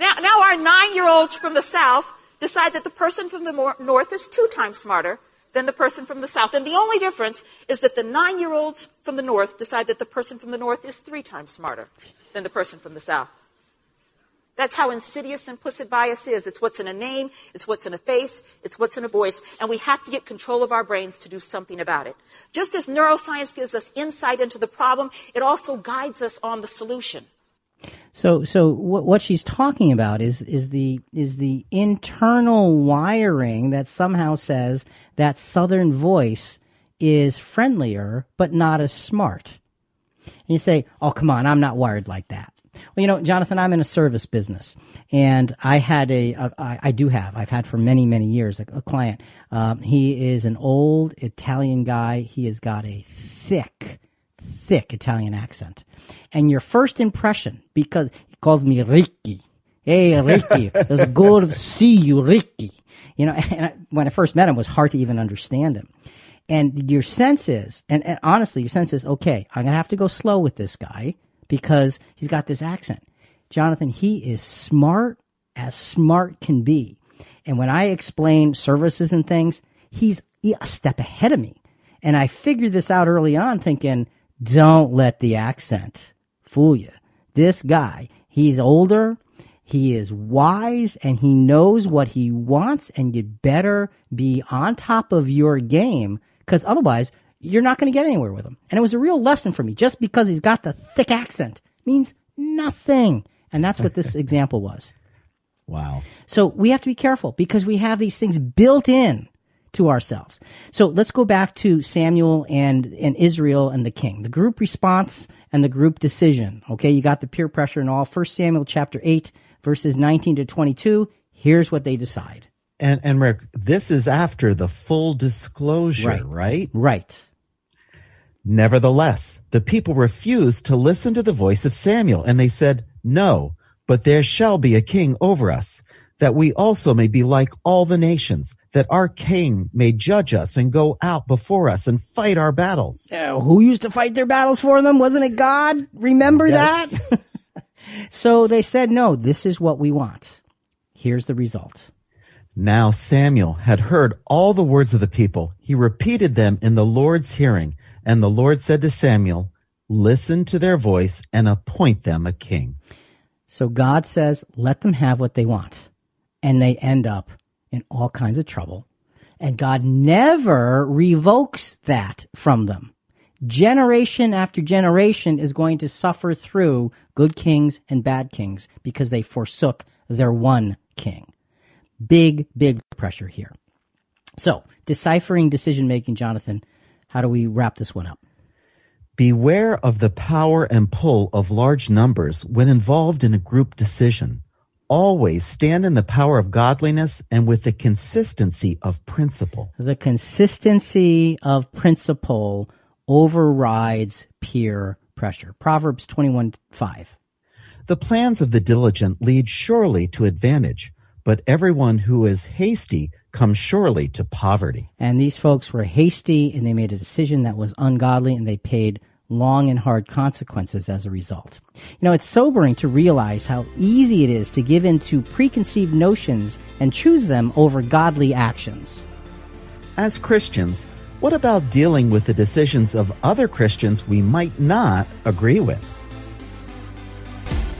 Now, now our nine year olds from the south decide that the person from the north is two times smarter than the person from the south. And the only difference is that the nine year olds from the north decide that the person from the north is three times smarter than the person from the south. That's how insidious implicit bias is. It's what's in a name, it's what's in a face, it's what's in a voice, and we have to get control of our brains to do something about it. Just as neuroscience gives us insight into the problem, it also guides us on the solution. So, so what, what she's talking about is is the is the internal wiring that somehow says that Southern voice is friendlier but not as smart. And you say, "Oh, come on, I'm not wired like that." Well, you know, Jonathan, I'm in a service business, and I had a, a I, I do have, I've had for many, many years, a, a client. Um, he is an old Italian guy. He has got a thick, thick Italian accent. And your first impression, because he called me Ricky. Hey, Ricky, it's good to see you, Ricky. You know, and I, when I first met him, it was hard to even understand him. And your sense is, and, and honestly, your sense is, okay, I'm going to have to go slow with this guy because he's got this accent. Jonathan, he is smart as smart can be. And when I explain services and things, he's a step ahead of me. And I figured this out early on thinking, don't let the accent fool you. This guy, he's older, he is wise, and he knows what he wants, and you'd better be on top of your game because otherwise you're not going to get anywhere with him. And it was a real lesson for me. Just because he's got the thick accent means nothing. And that's what this example was. Wow. So we have to be careful because we have these things built in to ourselves. So let's go back to Samuel and, and Israel and the king, the group response and the group decision. Okay. You got the peer pressure and all. First Samuel chapter eight, verses 19 to 22. Here's what they decide. And and Rick, this is after the full disclosure, Right. right? Right. Nevertheless, the people refused to listen to the voice of Samuel, and they said, No, but there shall be a king over us, that we also may be like all the nations, that our king may judge us and go out before us and fight our battles. Who used to fight their battles for them? Wasn't it God? Remember Yes. that? so they said, no, this is what we want. Here's the result. Now Samuel had heard all the words of the people. He repeated them in the Lord's hearing. And the Lord said to Samuel, Listen to their voice and appoint them a king. So God says, let them have what they want. And they end up in all kinds of trouble. And God never revokes that from them. Generation after generation is going to suffer through good kings and bad kings because they forsook their one king. Big, big pressure here. So, deciphering decision making, Jonathan, how do we wrap this one up? Beware of the power and pull of large numbers when involved in a group decision. Always stand in the power of godliness and with the consistency of principle. The consistency of principle overrides peer pressure. Proverbs 21 5. The plans of the diligent lead surely to advantage, but everyone who is hasty comes surely to poverty. And these folks were hasty and they made a decision that was ungodly and they paid long and hard consequences as a result. You know, it's sobering to realize how easy it is to give in to preconceived notions and choose them over godly actions. As Christians, what about dealing with the decisions of other Christians we might not agree with?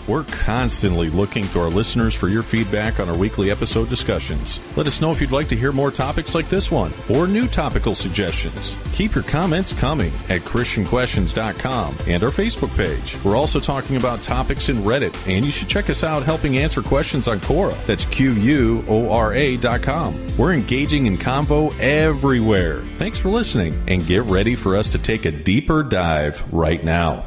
We're constantly looking to our listeners for your feedback on our weekly episode discussions. Let us know if you'd like to hear more topics like this one or new topical suggestions. Keep your comments coming at ChristianQuestions.com and our Facebook page. We're also talking about topics in Reddit, and you should check us out helping answer questions on Quora. That's Q U O R A.com. We're engaging in convo everywhere. Thanks for listening, and get ready for us to take a deeper dive right now.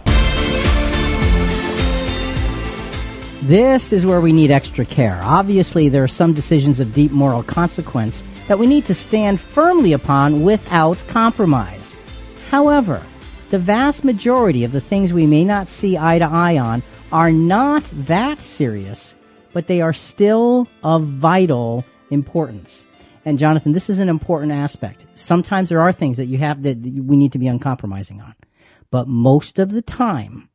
This is where we need extra care. Obviously, there are some decisions of deep moral consequence that we need to stand firmly upon without compromise. However, the vast majority of the things we may not see eye to eye on are not that serious, but they are still of vital importance. And Jonathan, this is an important aspect. Sometimes there are things that you have that we need to be uncompromising on. But most of the time,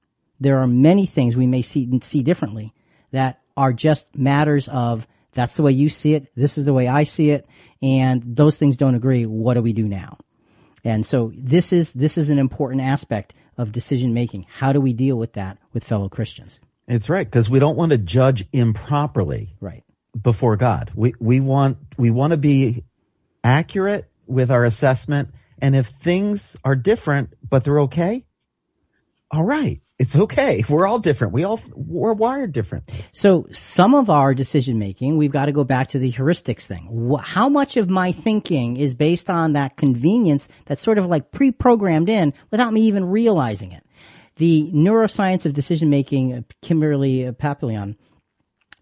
there are many things we may see, see differently that are just matters of that's the way you see it, this is the way I see it, and those things don't agree. What do we do now? And so this is this is an important aspect of decision making. How do we deal with that with fellow Christians? It's right because we don't want to judge improperly Right. before God. We we want we want to be accurate with our assessment and if things are different but they're okay, all right. It's okay. We're all different. We all we're wired different. So some of our decision making, we've got to go back to the heuristics thing. How much of my thinking is based on that convenience that's sort of like pre-programmed in without me even realizing it? The neuroscience of decision making, uh, Kimberly uh, Papillon,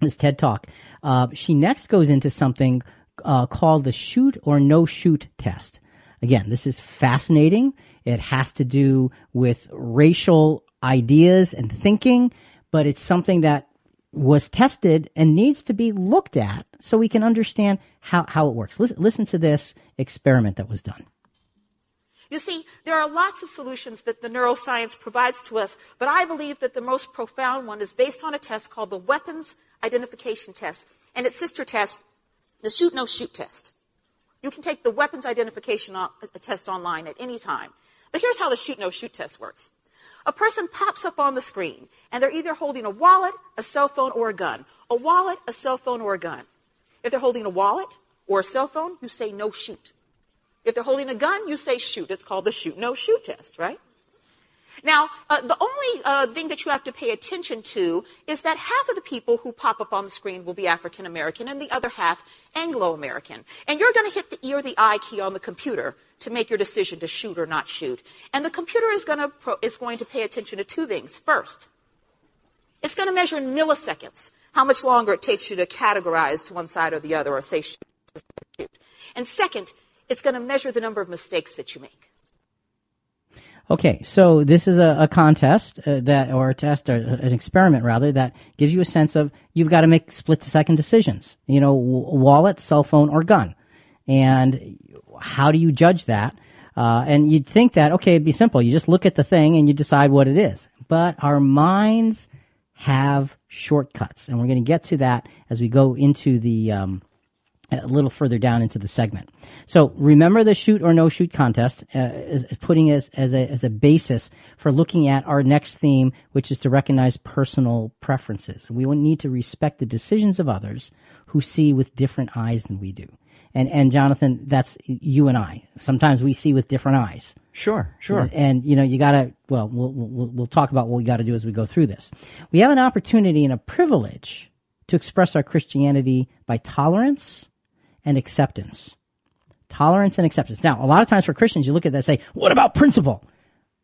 this TED talk, uh, she next goes into something uh, called the shoot or no shoot test. Again, this is fascinating. It has to do with racial ideas and thinking, but it's something that was tested and needs to be looked at so we can understand how, how it works. Listen, listen to this experiment that was done. You see, there are lots of solutions that the neuroscience provides to us, but I believe that the most profound one is based on a test called the Weapons Identification Test and its sister test, the Shoot No Shoot Test. You can take the Weapons Identification Test online at any time. But here's how the Shoot No Shoot Test works. A person pops up on the screen, and they're either holding a wallet, a cell phone, or a gun. A wallet, a cell phone, or a gun. If they're holding a wallet or a cell phone, you say no shoot. If they're holding a gun, you say shoot. It's called the shoot no shoot test, right? Now, uh, the only uh, thing that you have to pay attention to is that half of the people who pop up on the screen will be African American and the other half Anglo American. And you're going to hit the E or the I key on the computer to make your decision to shoot or not shoot. And the computer is to, pro- is going to pay attention to two things. First, it's going to measure in milliseconds how much longer it takes you to categorize to one side or the other or say shoot. And second, it's going to measure the number of mistakes that you make. Okay, so this is a, a contest uh, that, or a test, or an experiment rather, that gives you a sense of you've got to make split second decisions. You know, w- wallet, cell phone, or gun. And how do you judge that? Uh, and you'd think that, okay, it'd be simple. You just look at the thing and you decide what it is. But our minds have shortcuts. And we're going to get to that as we go into the, um, a little further down into the segment. So remember the shoot or no shoot contest uh, is putting as as a as a basis for looking at our next theme, which is to recognize personal preferences. We need to respect the decisions of others who see with different eyes than we do. And and Jonathan, that's you and I. Sometimes we see with different eyes. Sure, sure. And you know, you gotta. Well, we'll we'll, we'll talk about what we got to do as we go through this. We have an opportunity and a privilege to express our Christianity by tolerance and acceptance. Tolerance and acceptance. Now, a lot of times for Christians, you look at that and say, what about principle?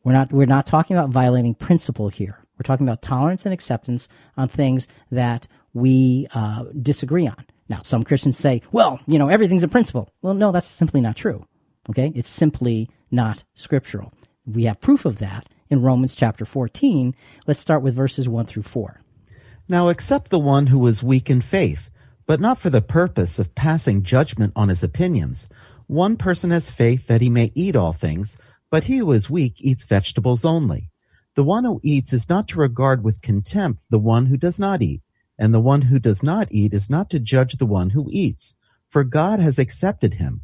We're not, we're not talking about violating principle here. We're talking about tolerance and acceptance on things that we uh, disagree on. Now, some Christians say, well, you know, everything's a principle. Well, no, that's simply not true. Okay? It's simply not scriptural. We have proof of that in Romans chapter 14. Let's start with verses 1 through 4. Now accept the one who is weak in faith, but not for the purpose of passing judgment on his opinions. One person has faith that he may eat all things, but he who is weak eats vegetables only. The one who eats is not to regard with contempt the one who does not eat, and the one who does not eat is not to judge the one who eats, for God has accepted him.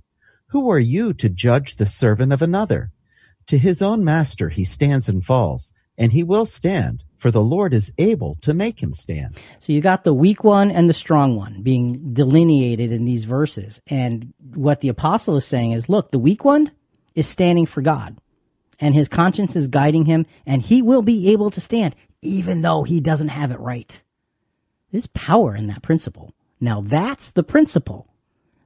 Who are you to judge the servant of another? To his own master he stands and falls, and he will stand, for the Lord is able to make him stand. So you got the weak one and the strong one being delineated in these verses. And what the apostle is saying is, look, the weak one is standing for God and his conscience is guiding him and he will be able to stand even though he doesn't have it right. There's power in that principle. Now that's the principle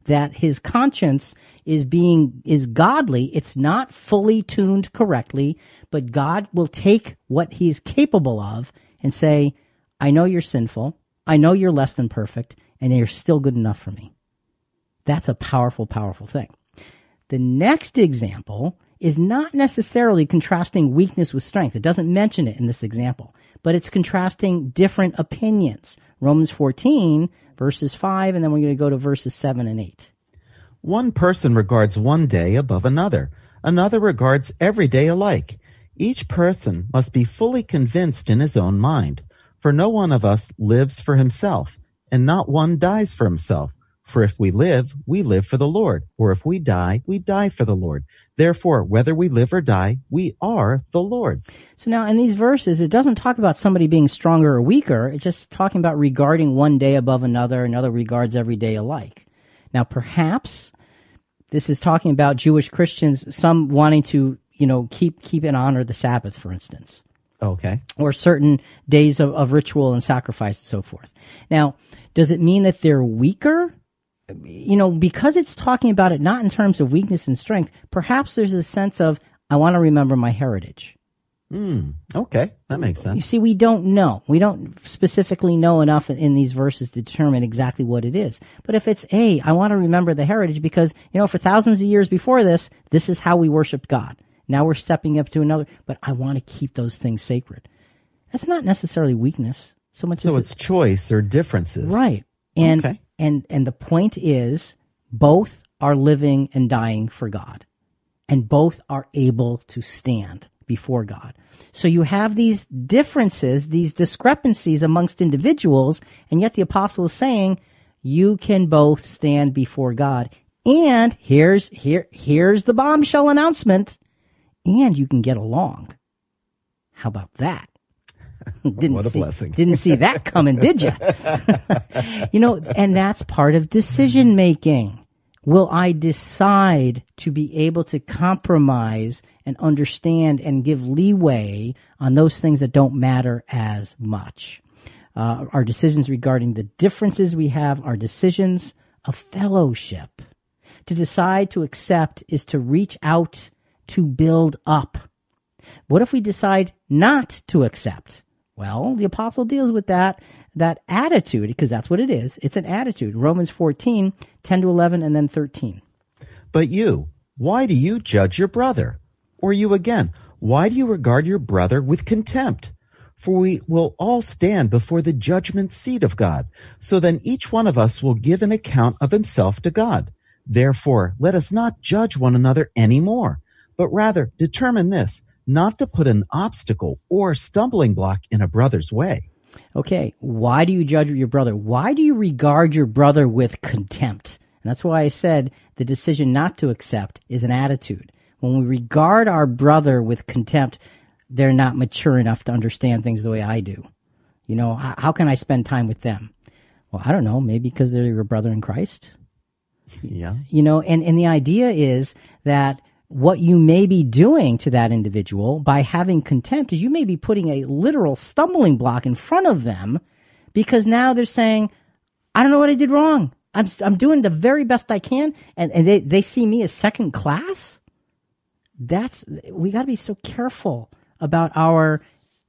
that his conscience is being, is godly. It's not fully tuned correctly, but God will take what he's capable of and say, I know you're sinful. I know you're less than perfect and you're still good enough for me. That's a powerful, powerful thing. The next example is not necessarily contrasting weakness with strength. It doesn't mention it in this example, but it's contrasting different opinions. Romans 14 verses 5, and then we're going to go to verses 7 and 8. One person regards one day above another. Another regards every day alike. Each person must be fully convinced in his own mind. For no one of us lives for himself, and not one dies for himself. For if we live, we live for the Lord, or if we die, we die for the Lord. Therefore, whether we live or die, we are the Lord's. So now in these verses, it doesn't talk about somebody being stronger or weaker. It's just talking about regarding one day above another, another regards every day alike. Now perhaps this is talking about Jewish Christians, some wanting to, you know, keep, keep and honor the Sabbath, for instance. Okay. Or certain days of, of ritual and sacrifice and so forth. Now, does it mean that they're weaker? You know, because it's talking about it not in terms of weakness and strength, perhaps there's a sense of, I want to remember my heritage. Hmm. Okay. That makes sense. You see, we don't know. We don't specifically know enough in, in these verses to determine exactly what it is. But if it's, hey, I want to remember the heritage because, you know, for thousands of years before this, this is how we worshiped God. Now we're stepping up to another, but I want to keep those things sacred. That's not necessarily weakness so much So it's choice or differences. Right. And Okay. And and the point is both are living and dying for God. And both are able to stand before God. So you have these differences, these discrepancies amongst individuals, and yet the apostle is saying you can both stand before God. And here's here here's the bombshell announcement. And you can get along. How about that? didn't What a see, blessing. Didn't see that coming, did you? you know, and that's part of decision making. Will I decide to be able to compromise and understand and give leeway on those things that don't matter as much? Uh, our decisions regarding the differences we have are decisions of fellowship. To decide to accept is to reach out to build up. What if we decide not to accept? Well, the apostle deals with that that attitude because that's what it is. It's an attitude. Romans 14, 10 to 11 and then 13. But you, why do you judge your brother? Or you again, why do you regard your brother with contempt? For we will all stand before the judgment seat of God. So then each one of us will give an account of himself to God. Therefore, let us not judge one another any more, but rather determine this, not to put an obstacle or stumbling block in a brother's way. Okay, why do you judge your brother? Why do you regard your brother with contempt? And that's why I said the decision not to accept is an attitude. When we regard our brother with contempt, they're not mature enough to understand things the way I do. You know, how, can I spend time with them? Well, I don't know, maybe because they're your brother in Christ. Yeah. You know, and, and the idea is that what you may be doing to that individual by having contempt is you may be putting a literal stumbling block in front of them because now they're saying, I don't know what I did wrong. I'm, I'm doing the very best I can. And, and they, they see me as second class. That's, we got to be so careful about our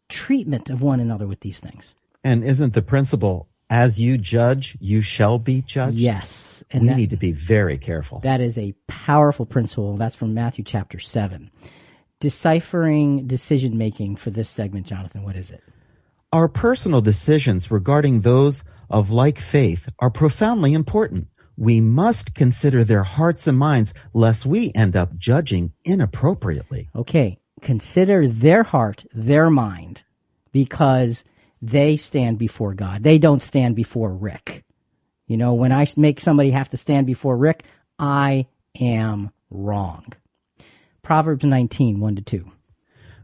treatment of one another with these things. And isn't the principle, as you judge, you shall be judged? Yes. And we that, need to be very careful. That is a powerful principle. That's from Matthew chapter 7. Deciphering decision making for this segment, Jonathan, what is it? Our personal decisions regarding those of like faith are profoundly important. We must consider their hearts and minds lest we end up judging inappropriately. Okay. Consider their heart, their mind, because they stand before God. They don't stand before Rick. You know, when I make somebody have to stand before Rick, I am wrong. Proverbs 19, 1 to 2.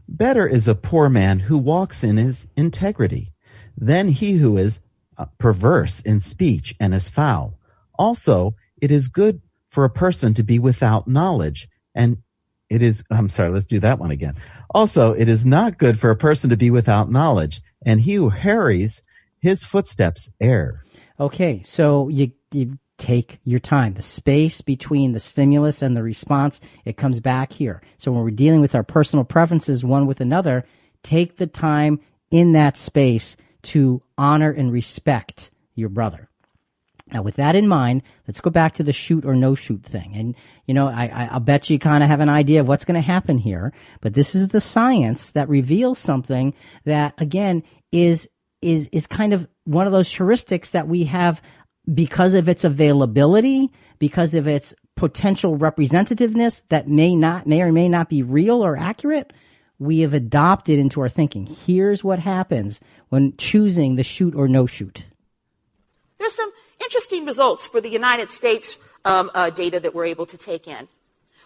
Better is a poor man who walks in his integrity than he who is uh, perverse in speech and is foul. Also, it is good for a person to be without knowledge and it is, I'm sorry, let's do that one again. Also, it is not good for a person to be without knowledge and he who hurries his footsteps err. Okay. So you, you take your time. The space between the stimulus and the response, it comes back here. So when we're dealing with our personal preferences one with another, take the time in that space to honor and respect your brother. Now, with that in mind, let's go back to the shoot or no shoot thing. And, you know, I, will bet you kind of have an idea of what's going to happen here. But this is the science that reveals something that, again, is, is, is kind of one of those heuristics that we have because of its availability, because of its potential representativeness that may not, may or may not be real or accurate, we have adopted into our thinking. Here's what happens when choosing the shoot or no shoot. There's some interesting results for the United States um, uh, data that we're able to take in.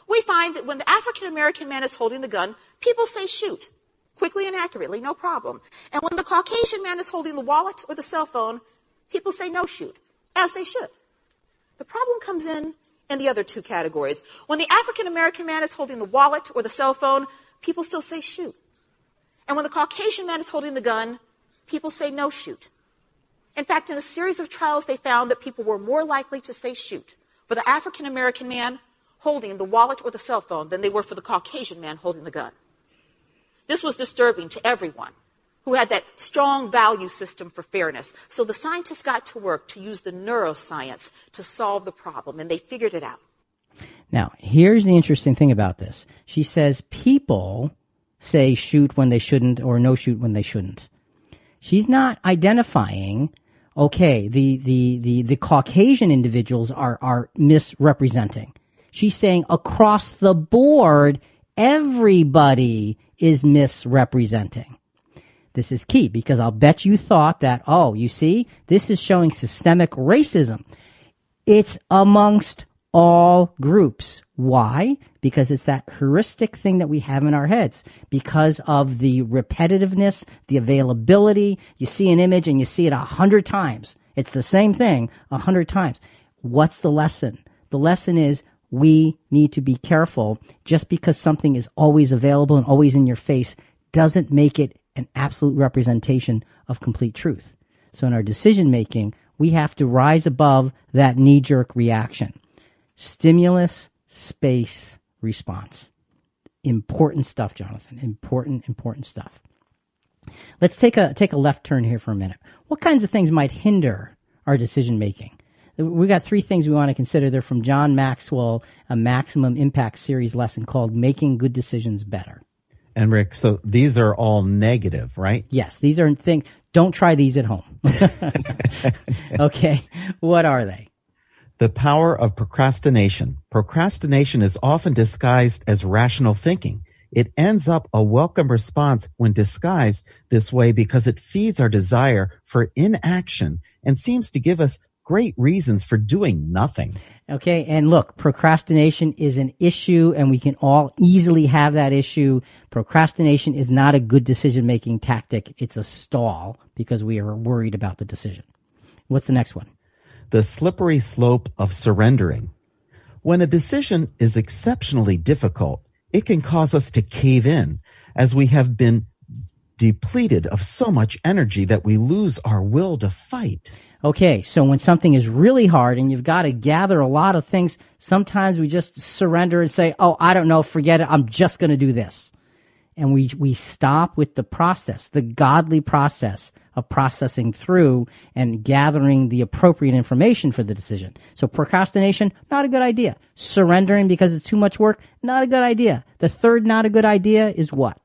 We find that when the African American man is holding the gun, people say shoot quickly and accurately, no problem. And when the Caucasian man is holding the wallet or the cell phone, people say no shoot as they should. The problem comes in in the other two categories. When the African American man is holding the wallet or the cell phone, people still say shoot. And when the Caucasian man is holding the gun, people say no shoot. In fact, in a series of trials, they found that people were more likely to say shoot for the African American man holding the wallet or the cell phone than they were for the Caucasian man holding the gun. This was disturbing to everyone who had that strong value system for fairness. So the scientists got to work to use the neuroscience to solve the problem, and they figured it out. Now, here's the interesting thing about this. She says people say shoot when they shouldn't or no shoot when they shouldn't. She's not identifying, okay, the, the, the, the Caucasian individuals are, are misrepresenting. She's saying across the board, everybody is misrepresenting. This is key because I'll bet you thought that, oh, you see, this is showing systemic racism. It's amongst all groups. Why? Because it's that heuristic thing that we have in our heads. Because of the repetitiveness, the availability. You see an image and you see it a hundred times. It's the same thing a hundred times. What's the lesson? The lesson is we need to be careful. Just because something is always available and always in your face doesn't make it an absolute representation of complete truth. So in our decision making, we have to rise above that knee jerk reaction. Stimulus, space, response. Important stuff, Jonathan. Important, important stuff. Let's take a take a left turn here for a minute. What kinds of things might hinder our decision making? We got three things we want to consider. They're from John Maxwell, a maximum impact series lesson called Making Good Decisions Better. And Rick, so these are all negative, right? Yes, these are things. Don't try these at home. okay, what are they? The power of procrastination. Procrastination is often disguised as rational thinking. It ends up a welcome response when disguised this way because it feeds our desire for inaction and seems to give us great reasons for doing nothing. Okay. And look, procrastination is an issue and we can all easily have that issue. Procrastination is not a good decision making tactic. It's a stall because we are worried about the decision. What's the next one? The slippery slope of surrendering. When a decision is exceptionally difficult, it can cause us to cave in as we have been depleted of so much energy that we lose our will to fight. Okay, so when something is really hard and you've got to gather a lot of things, sometimes we just surrender and say, "Oh, I don't know, forget it. I'm just going to do this." And we we stop with the process, the godly process of processing through and gathering the appropriate information for the decision. So procrastination, not a good idea. Surrendering because it's too much work, not a good idea. The third not a good idea is what?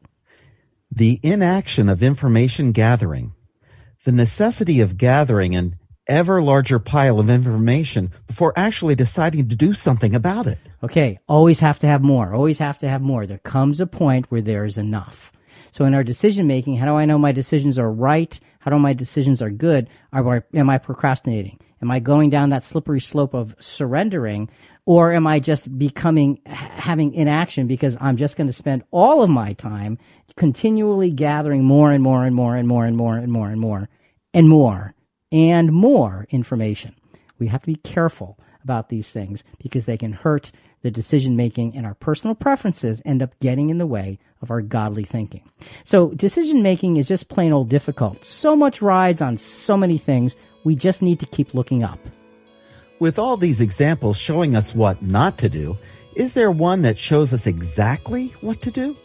The inaction of information gathering. The necessity of gathering an ever larger pile of information before actually deciding to do something about it. Okay, always have to have more. Always have to have more. There comes a point where there is enough. So in our decision making, how do I know my decisions are right? How do my decisions are good? Are, am I procrastinating? Am I going down that slippery slope of surrendering? Or am I just becoming, having inaction because I'm just going to spend all of my time continually gathering more and more and more and more and more and more and more and more and more information. We have to be careful about these things because they can hurt the decision making and our personal preferences end up getting in the way of our godly thinking. So decision making is just plain old difficult. So much rides on so many things. We just need to keep looking up. With all these examples showing us what not to do, is there one that shows us exactly what to do?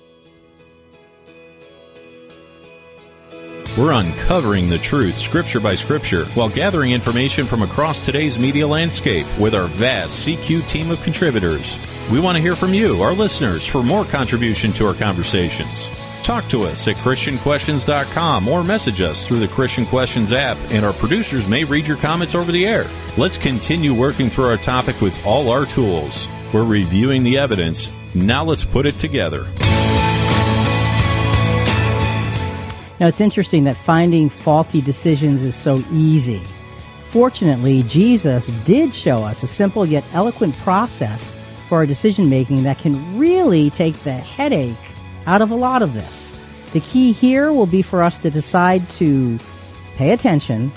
We're uncovering the truth scripture by scripture while gathering information from across today's media landscape with our vast CQ team of contributors. We want to hear from you, our listeners, for more contribution to our conversations. Talk to us at ChristianQuestions.com or message us through the Christian Questions app, and our producers may read your comments over the air. Let's continue working through our topic with all our tools. We're reviewing the evidence. Now let's put it together. Now, it's interesting that finding faulty decisions is so easy. Fortunately, Jesus did show us a simple yet eloquent process for our decision making that can really take the headache out of a lot of this. The key here will be for us to decide to pay attention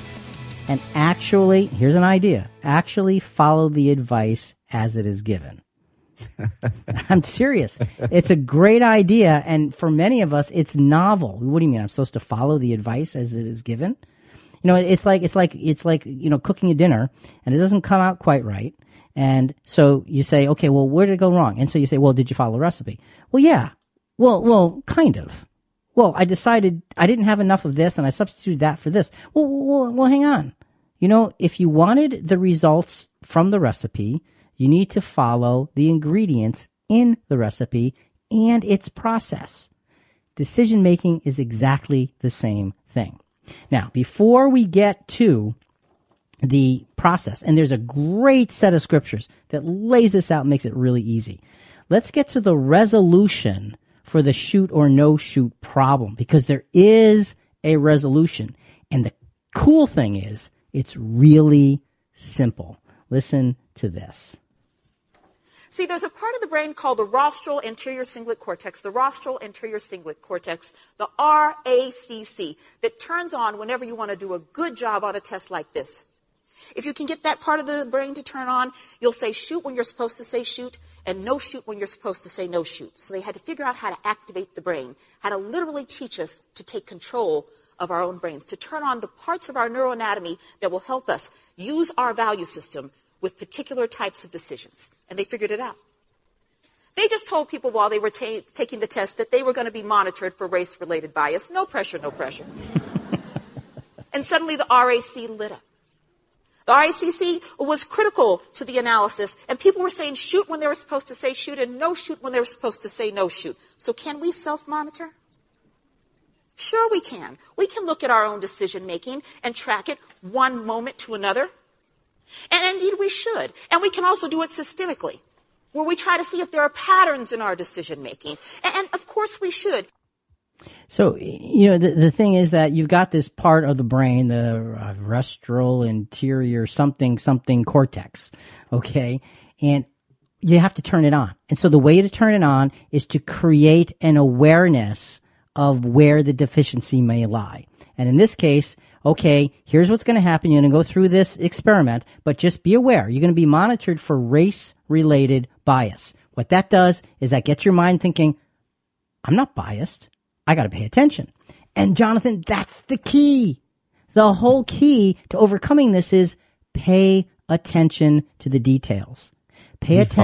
and actually, here's an idea, actually follow the advice as it is given. I'm serious. It's a great idea. And for many of us, it's novel. What do you mean? I'm supposed to follow the advice as it is given? You know, it's like, it's like, it's like, you know, cooking a dinner and it doesn't come out quite right. And so you say, okay, well, where did it go wrong? And so you say, well, did you follow the recipe? Well, yeah. Well, well, kind of. Well, I decided I didn't have enough of this and I substituted that for this. Well, well, well, hang on. You know, if you wanted the results from the recipe, you need to follow the ingredients in the recipe and its process. Decision making is exactly the same thing. Now, before we get to the process, and there's a great set of scriptures that lays this out and makes it really easy. Let's get to the resolution for the shoot or no shoot problem because there is a resolution. And the cool thing is, it's really simple. Listen to this. See, there's a part of the brain called the rostral anterior cingulate cortex, the rostral anterior cingulate cortex, the RACC, that turns on whenever you want to do a good job on a test like this. If you can get that part of the brain to turn on, you'll say shoot when you're supposed to say shoot and no shoot when you're supposed to say no shoot. So they had to figure out how to activate the brain, how to literally teach us to take control of our own brains, to turn on the parts of our neuroanatomy that will help us use our value system with particular types of decisions. And they figured it out. They just told people while they were ta- taking the test that they were going to be monitored for race related bias. No pressure, no pressure. and suddenly the RAC lit up. The RACC was critical to the analysis, and people were saying shoot when they were supposed to say shoot and no shoot when they were supposed to say no shoot. So, can we self monitor? Sure, we can. We can look at our own decision making and track it one moment to another. And indeed, we should. And we can also do it systemically, where we try to see if there are patterns in our decision making. And of course, we should. So, you know, the, the thing is that you've got this part of the brain, the uh, rostral anterior something something cortex, okay? And you have to turn it on. And so the way to turn it on is to create an awareness of where the deficiency may lie. And in this case, okay, here's what's going to happen. You're going to go through this experiment, but just be aware. You're going to be monitored for race related bias. What that does is that gets your mind thinking, I'm not biased. I got to pay attention. And Jonathan, that's the key. The whole key to overcoming this is pay attention to the details. Pay attention.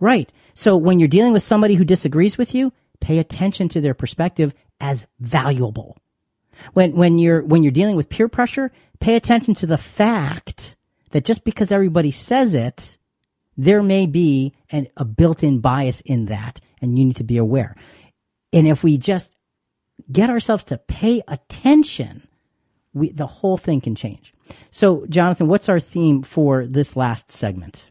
Right. So when you're dealing with somebody who disagrees with you, pay attention to their perspective as valuable. When when you're when you're dealing with peer pressure, pay attention to the fact that just because everybody says it, there may be an, a built-in bias in that, and you need to be aware. And if we just get ourselves to pay attention, we, the whole thing can change. So, Jonathan, what's our theme for this last segment?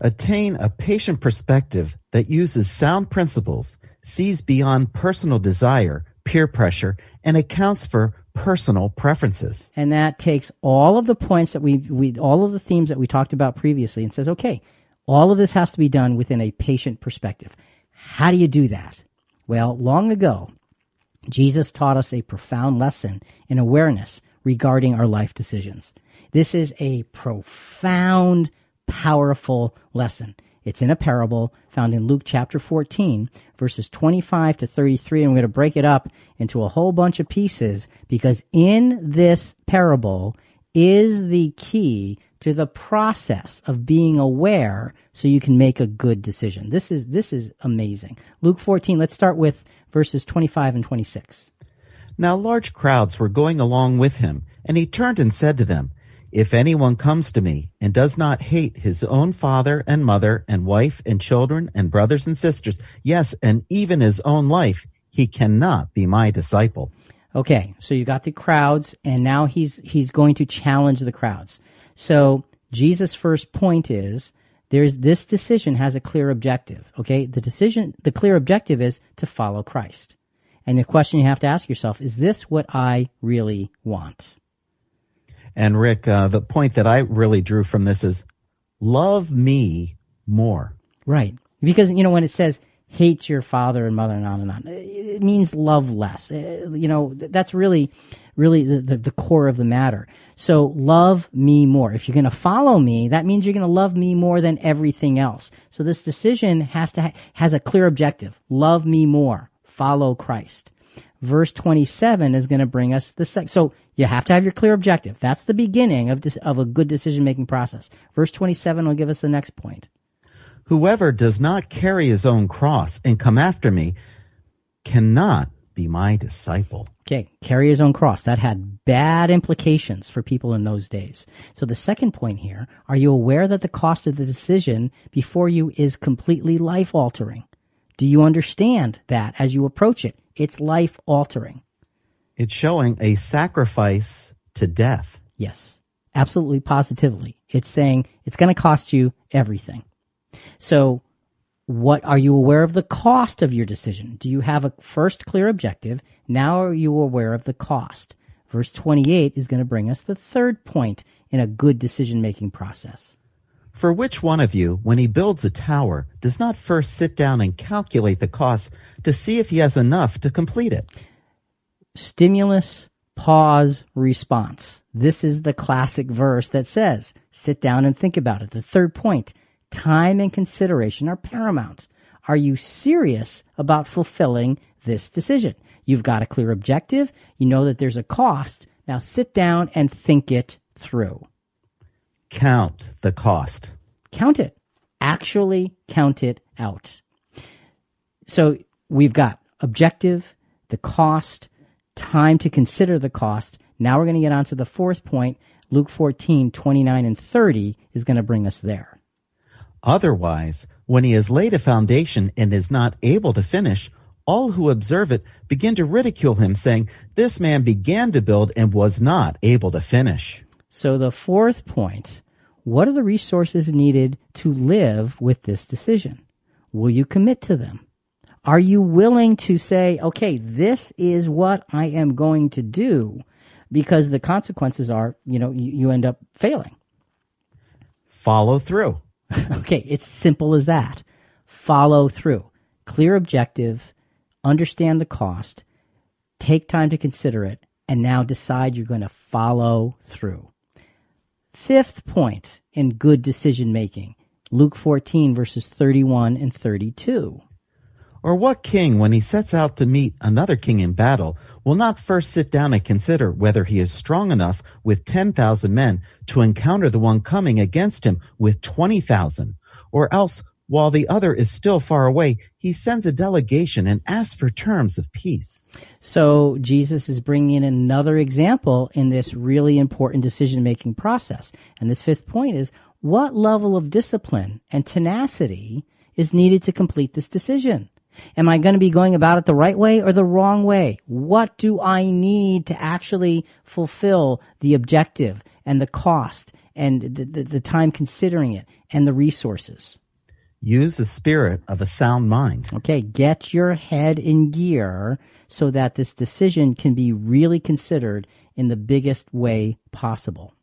Attain a patient perspective that uses sound principles, sees beyond personal desire, peer pressure, and accounts for personal preferences. and that takes all of the points that we we all of the themes that we talked about previously and says okay all of this has to be done within a patient perspective. How do you do that? Well long ago jesus taught us a profound lesson in awareness regarding our life decisions. This is a profound powerful lesson it's in a parable found in Luke chapter 14, verses 25 to 33. And we're going to break it up into a whole bunch of pieces because in this parable is the key to the process of being aware so you can make a good decision. This is, this is amazing. Luke 14, let's start with verses 25 and 26. Now large crowds were going along with him, and he turned and said to them, If anyone comes to me and does not hate his own father and mother and wife and children and brothers and sisters, yes, and even his own life, he cannot be my disciple. Okay, so you got the crowds, and now he's he's going to challenge the crowds. So Jesus' first point is there's this decision has a clear objective. Okay, the decision, the clear objective is to follow Christ, and the question you have to ask yourself is this what I really want? And Rick, uh, the point that I really drew from this is love me more. Right. Because, you know, when it says hate your father and mother and on and on, it means love less. Uh, You know, that's really, really the, the, the core of the matter. So love me more. If you're going to follow me, that means you're going to love me more than everything else. So this decision has to, ha- has a clear objective. Love me more. Follow Christ. Verse 27 is going to bring us the sec- so you have to have your clear objective. That's the beginning of this, of a good decision making process. Verse 27 will give us the next point. Whoever does not carry his own cross and come after me cannot be my disciple. Okay, carry his own cross. That had bad implications for people in those days. So the second point here, are you aware that the cost of the decision before you is completely life altering? Do you understand that as you approach it? It's life altering. It's showing a sacrifice to death. Yes, absolutely positively. It's saying it's going to cost you everything. So what are you aware of the cost of your decision? Do you have a first clear objective? Now are you aware of the cost? Verse 28 is going to bring us the third point in a good decision making process. For which one of you, when he builds a tower, does not first sit down and calculate the cost to see if he has enough to complete it? Stimulus, pause, response. This is the classic verse that says, sit down and think about it. The third point, time and consideration are paramount. Are you serious about fulfilling this decision? You've got a clear objective. You know that there's a cost. Now sit down and think it through. Count the cost. Count it. Actually count it out. So we've got objective, the cost, time to consider the cost. Now we're going to get on to the fourth point. Luke 14, 29 and 30 is going to bring us there. Otherwise, when he has laid a foundation and is not able to finish, all who observe it begin to ridicule him, saying, This man began to build and was not able to finish. So the fourth point, what are the resources needed to live with this decision? Will you commit to them? Are you willing to say, okay, this is what I am going to do? Because the consequences are, you know, you, you end up failing. Follow through. Okay, it's simple as that. Follow through. Clear objective, understand the cost, take time to consider it, and now decide you're going to follow through. Fifth point in good decision making Luke 14, verses 31 and 32. Or what king, when he sets out to meet another king in battle, will not first sit down and consider whether he is strong enough with 10,000 men to encounter the one coming against him with 20,000? Or else, while the other is still far away, he sends a delegation and asks for terms of peace. So Jesus is bringing in another example in this really important decision making process. And this fifth point is what level of discipline and tenacity is needed to complete this decision? Am I going to be going about it the right way or the wrong way? What do I need to actually fulfill the objective and the cost and the, the, the time considering it and the resources? Use the spirit of a sound mind. Okay, get your head in gear so that this decision can be really considered in the biggest way possible.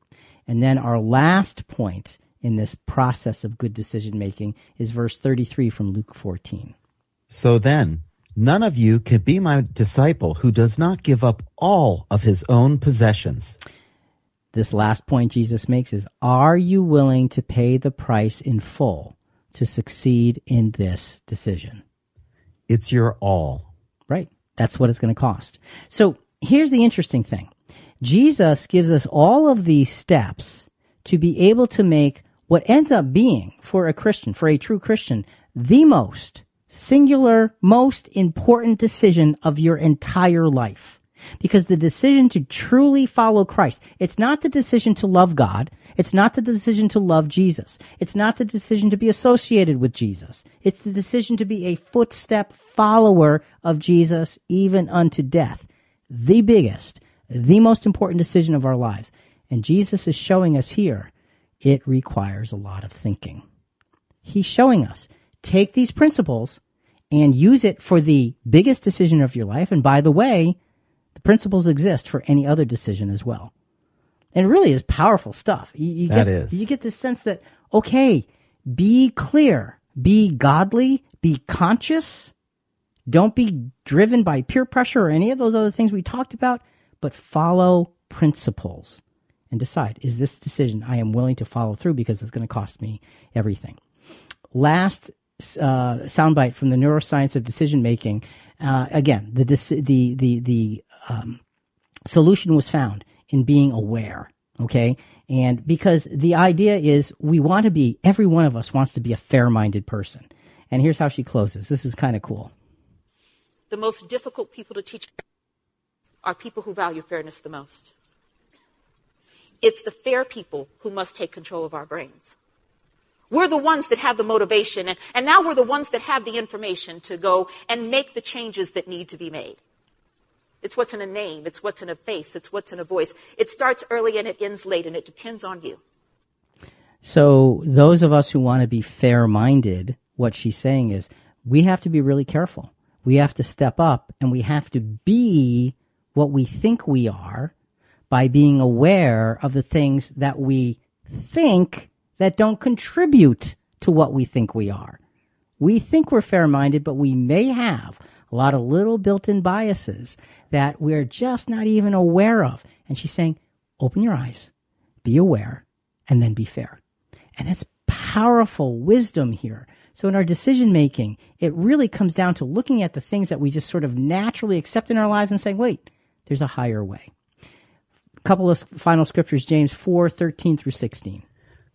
And then our last point in this process of good decision making is verse 33 from Luke 14. So then, none of you can be my disciple who does not give up all of his own possessions. This last point Jesus makes is Are you willing to pay the price in full to succeed in this decision? It's your all. Right. That's what it's going to cost. So here's the interesting thing Jesus gives us all of these steps to be able to make what ends up being for a Christian, for a true Christian, the most singular, most important decision of your entire life. Because the decision to truly follow Christ, it's not the decision to love God. It's not the decision to love Jesus. It's not the decision to be associated with Jesus. It's the decision to be a footstep follower of Jesus, even unto death. The biggest, the most important decision of our lives. And Jesus is showing us here it requires a lot of thinking. He's showing us take these principles and use it for the biggest decision of your life. And by the way, the principles exist for any other decision as well. And really is powerful stuff. You, you That get, is. You get this sense that, okay, be clear, be godly, be conscious. Don't be driven by peer pressure or any of those other things we talked about, but follow principles and decide is this decision I am willing to follow through because it's going to cost me everything. Last uh, soundbite from the neuroscience of decision making. Uh, again, the the the the um, solution was found in being aware. Okay, and because the idea is we want to be every one of us wants to be a fair minded person. And here's how she closes. This is kind of cool. The most difficult people to teach are people who value fairness the most. It's the fair people who must take control of our brains. We're the ones that have the motivation, and, and now we're the ones that have the information to go and make the changes that need to be made. It's what's in a name, it's what's in a face, it's what's in a voice. It starts early and it ends late, and it depends on you. So those of us who want to be fair minded, what she's saying is we have to be really careful. We have to step up and we have to be what we think we are by being aware of the things that we think that don't contribute to what we think we are. We think we're fair minded, but we may have a lot of little built in biases that we're just not even aware of. And she's saying, open your eyes, be aware, and then be fair. And it's powerful wisdom here. So in our decision making, it really comes down to looking at the things that we just sort of naturally accept in our lives and saying, wait, there's a higher way. A couple of final scriptures, James 4, 13 through 16.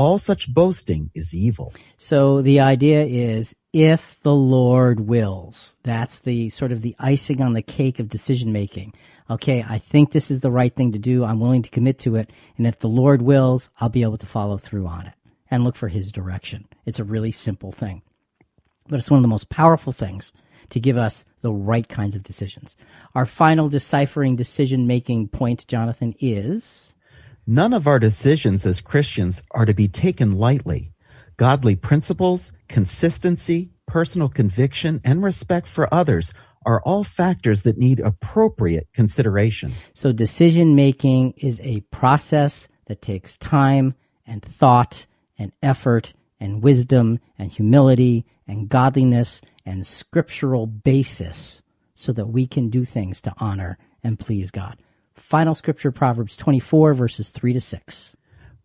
All such boasting is evil. So the idea is if the Lord wills, that's the sort of the icing on the cake of decision making. Okay, I think this is the right thing to do. I'm willing to commit to it. And if the Lord wills, I'll be able to follow through on it and look for his direction. It's a really simple thing, but it's one of the most powerful things to give us the right kinds of decisions. Our final deciphering decision making point, Jonathan, is None of our decisions as Christians are to be taken lightly. Godly principles, consistency, personal conviction, and respect for others are all factors that need appropriate consideration. So decision making is a process that takes time and thought and effort and wisdom and humility and godliness and scriptural basis so that we can do things to honor and please God. Final scripture, Proverbs 24, verses 3 to 6.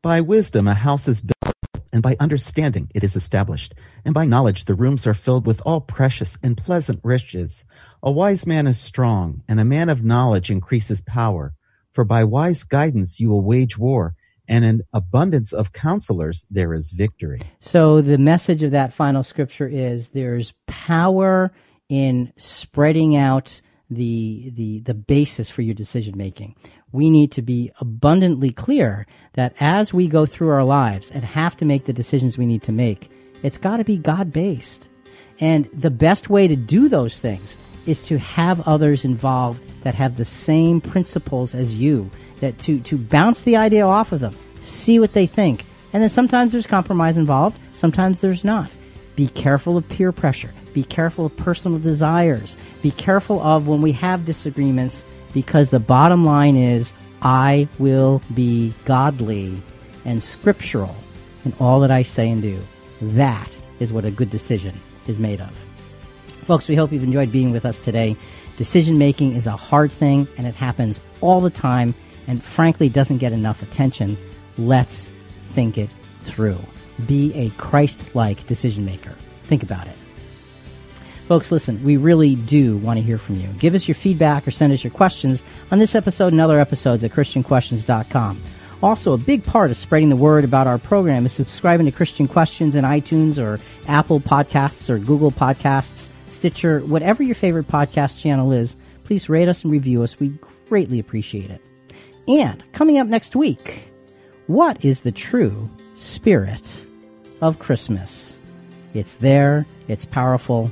By wisdom, a house is built, and by understanding, it is established. And by knowledge, the rooms are filled with all precious and pleasant riches. A wise man is strong, and a man of knowledge increases power. For by wise guidance, you will wage war, and in abundance of counselors, there is victory. So the message of that final scripture is there's power in spreading out the the the basis for your decision making. We need to be abundantly clear that as we go through our lives and have to make the decisions we need to make, it's got to be God based. And the best way to do those things is to have others involved that have the same principles as you, that to to bounce the idea off of them, see what they think. And then sometimes there's compromise involved, sometimes there's not. Be careful of peer pressure. Be careful of personal desires. Be careful of when we have disagreements because the bottom line is I will be godly and scriptural in all that I say and do. That is what a good decision is made of. Folks, we hope you've enjoyed being with us today. Decision making is a hard thing and it happens all the time and frankly doesn't get enough attention. Let's think it through. Be a Christ like decision maker. Think about it. Folks, listen, we really do want to hear from you. Give us your feedback or send us your questions on this episode and other episodes at ChristianQuestions.com. Also, a big part of spreading the word about our program is subscribing to Christian Questions in iTunes or Apple Podcasts or Google Podcasts, Stitcher, whatever your favorite podcast channel is. Please rate us and review us. We greatly appreciate it. And coming up next week, what is the true spirit of Christmas? It's there, it's powerful,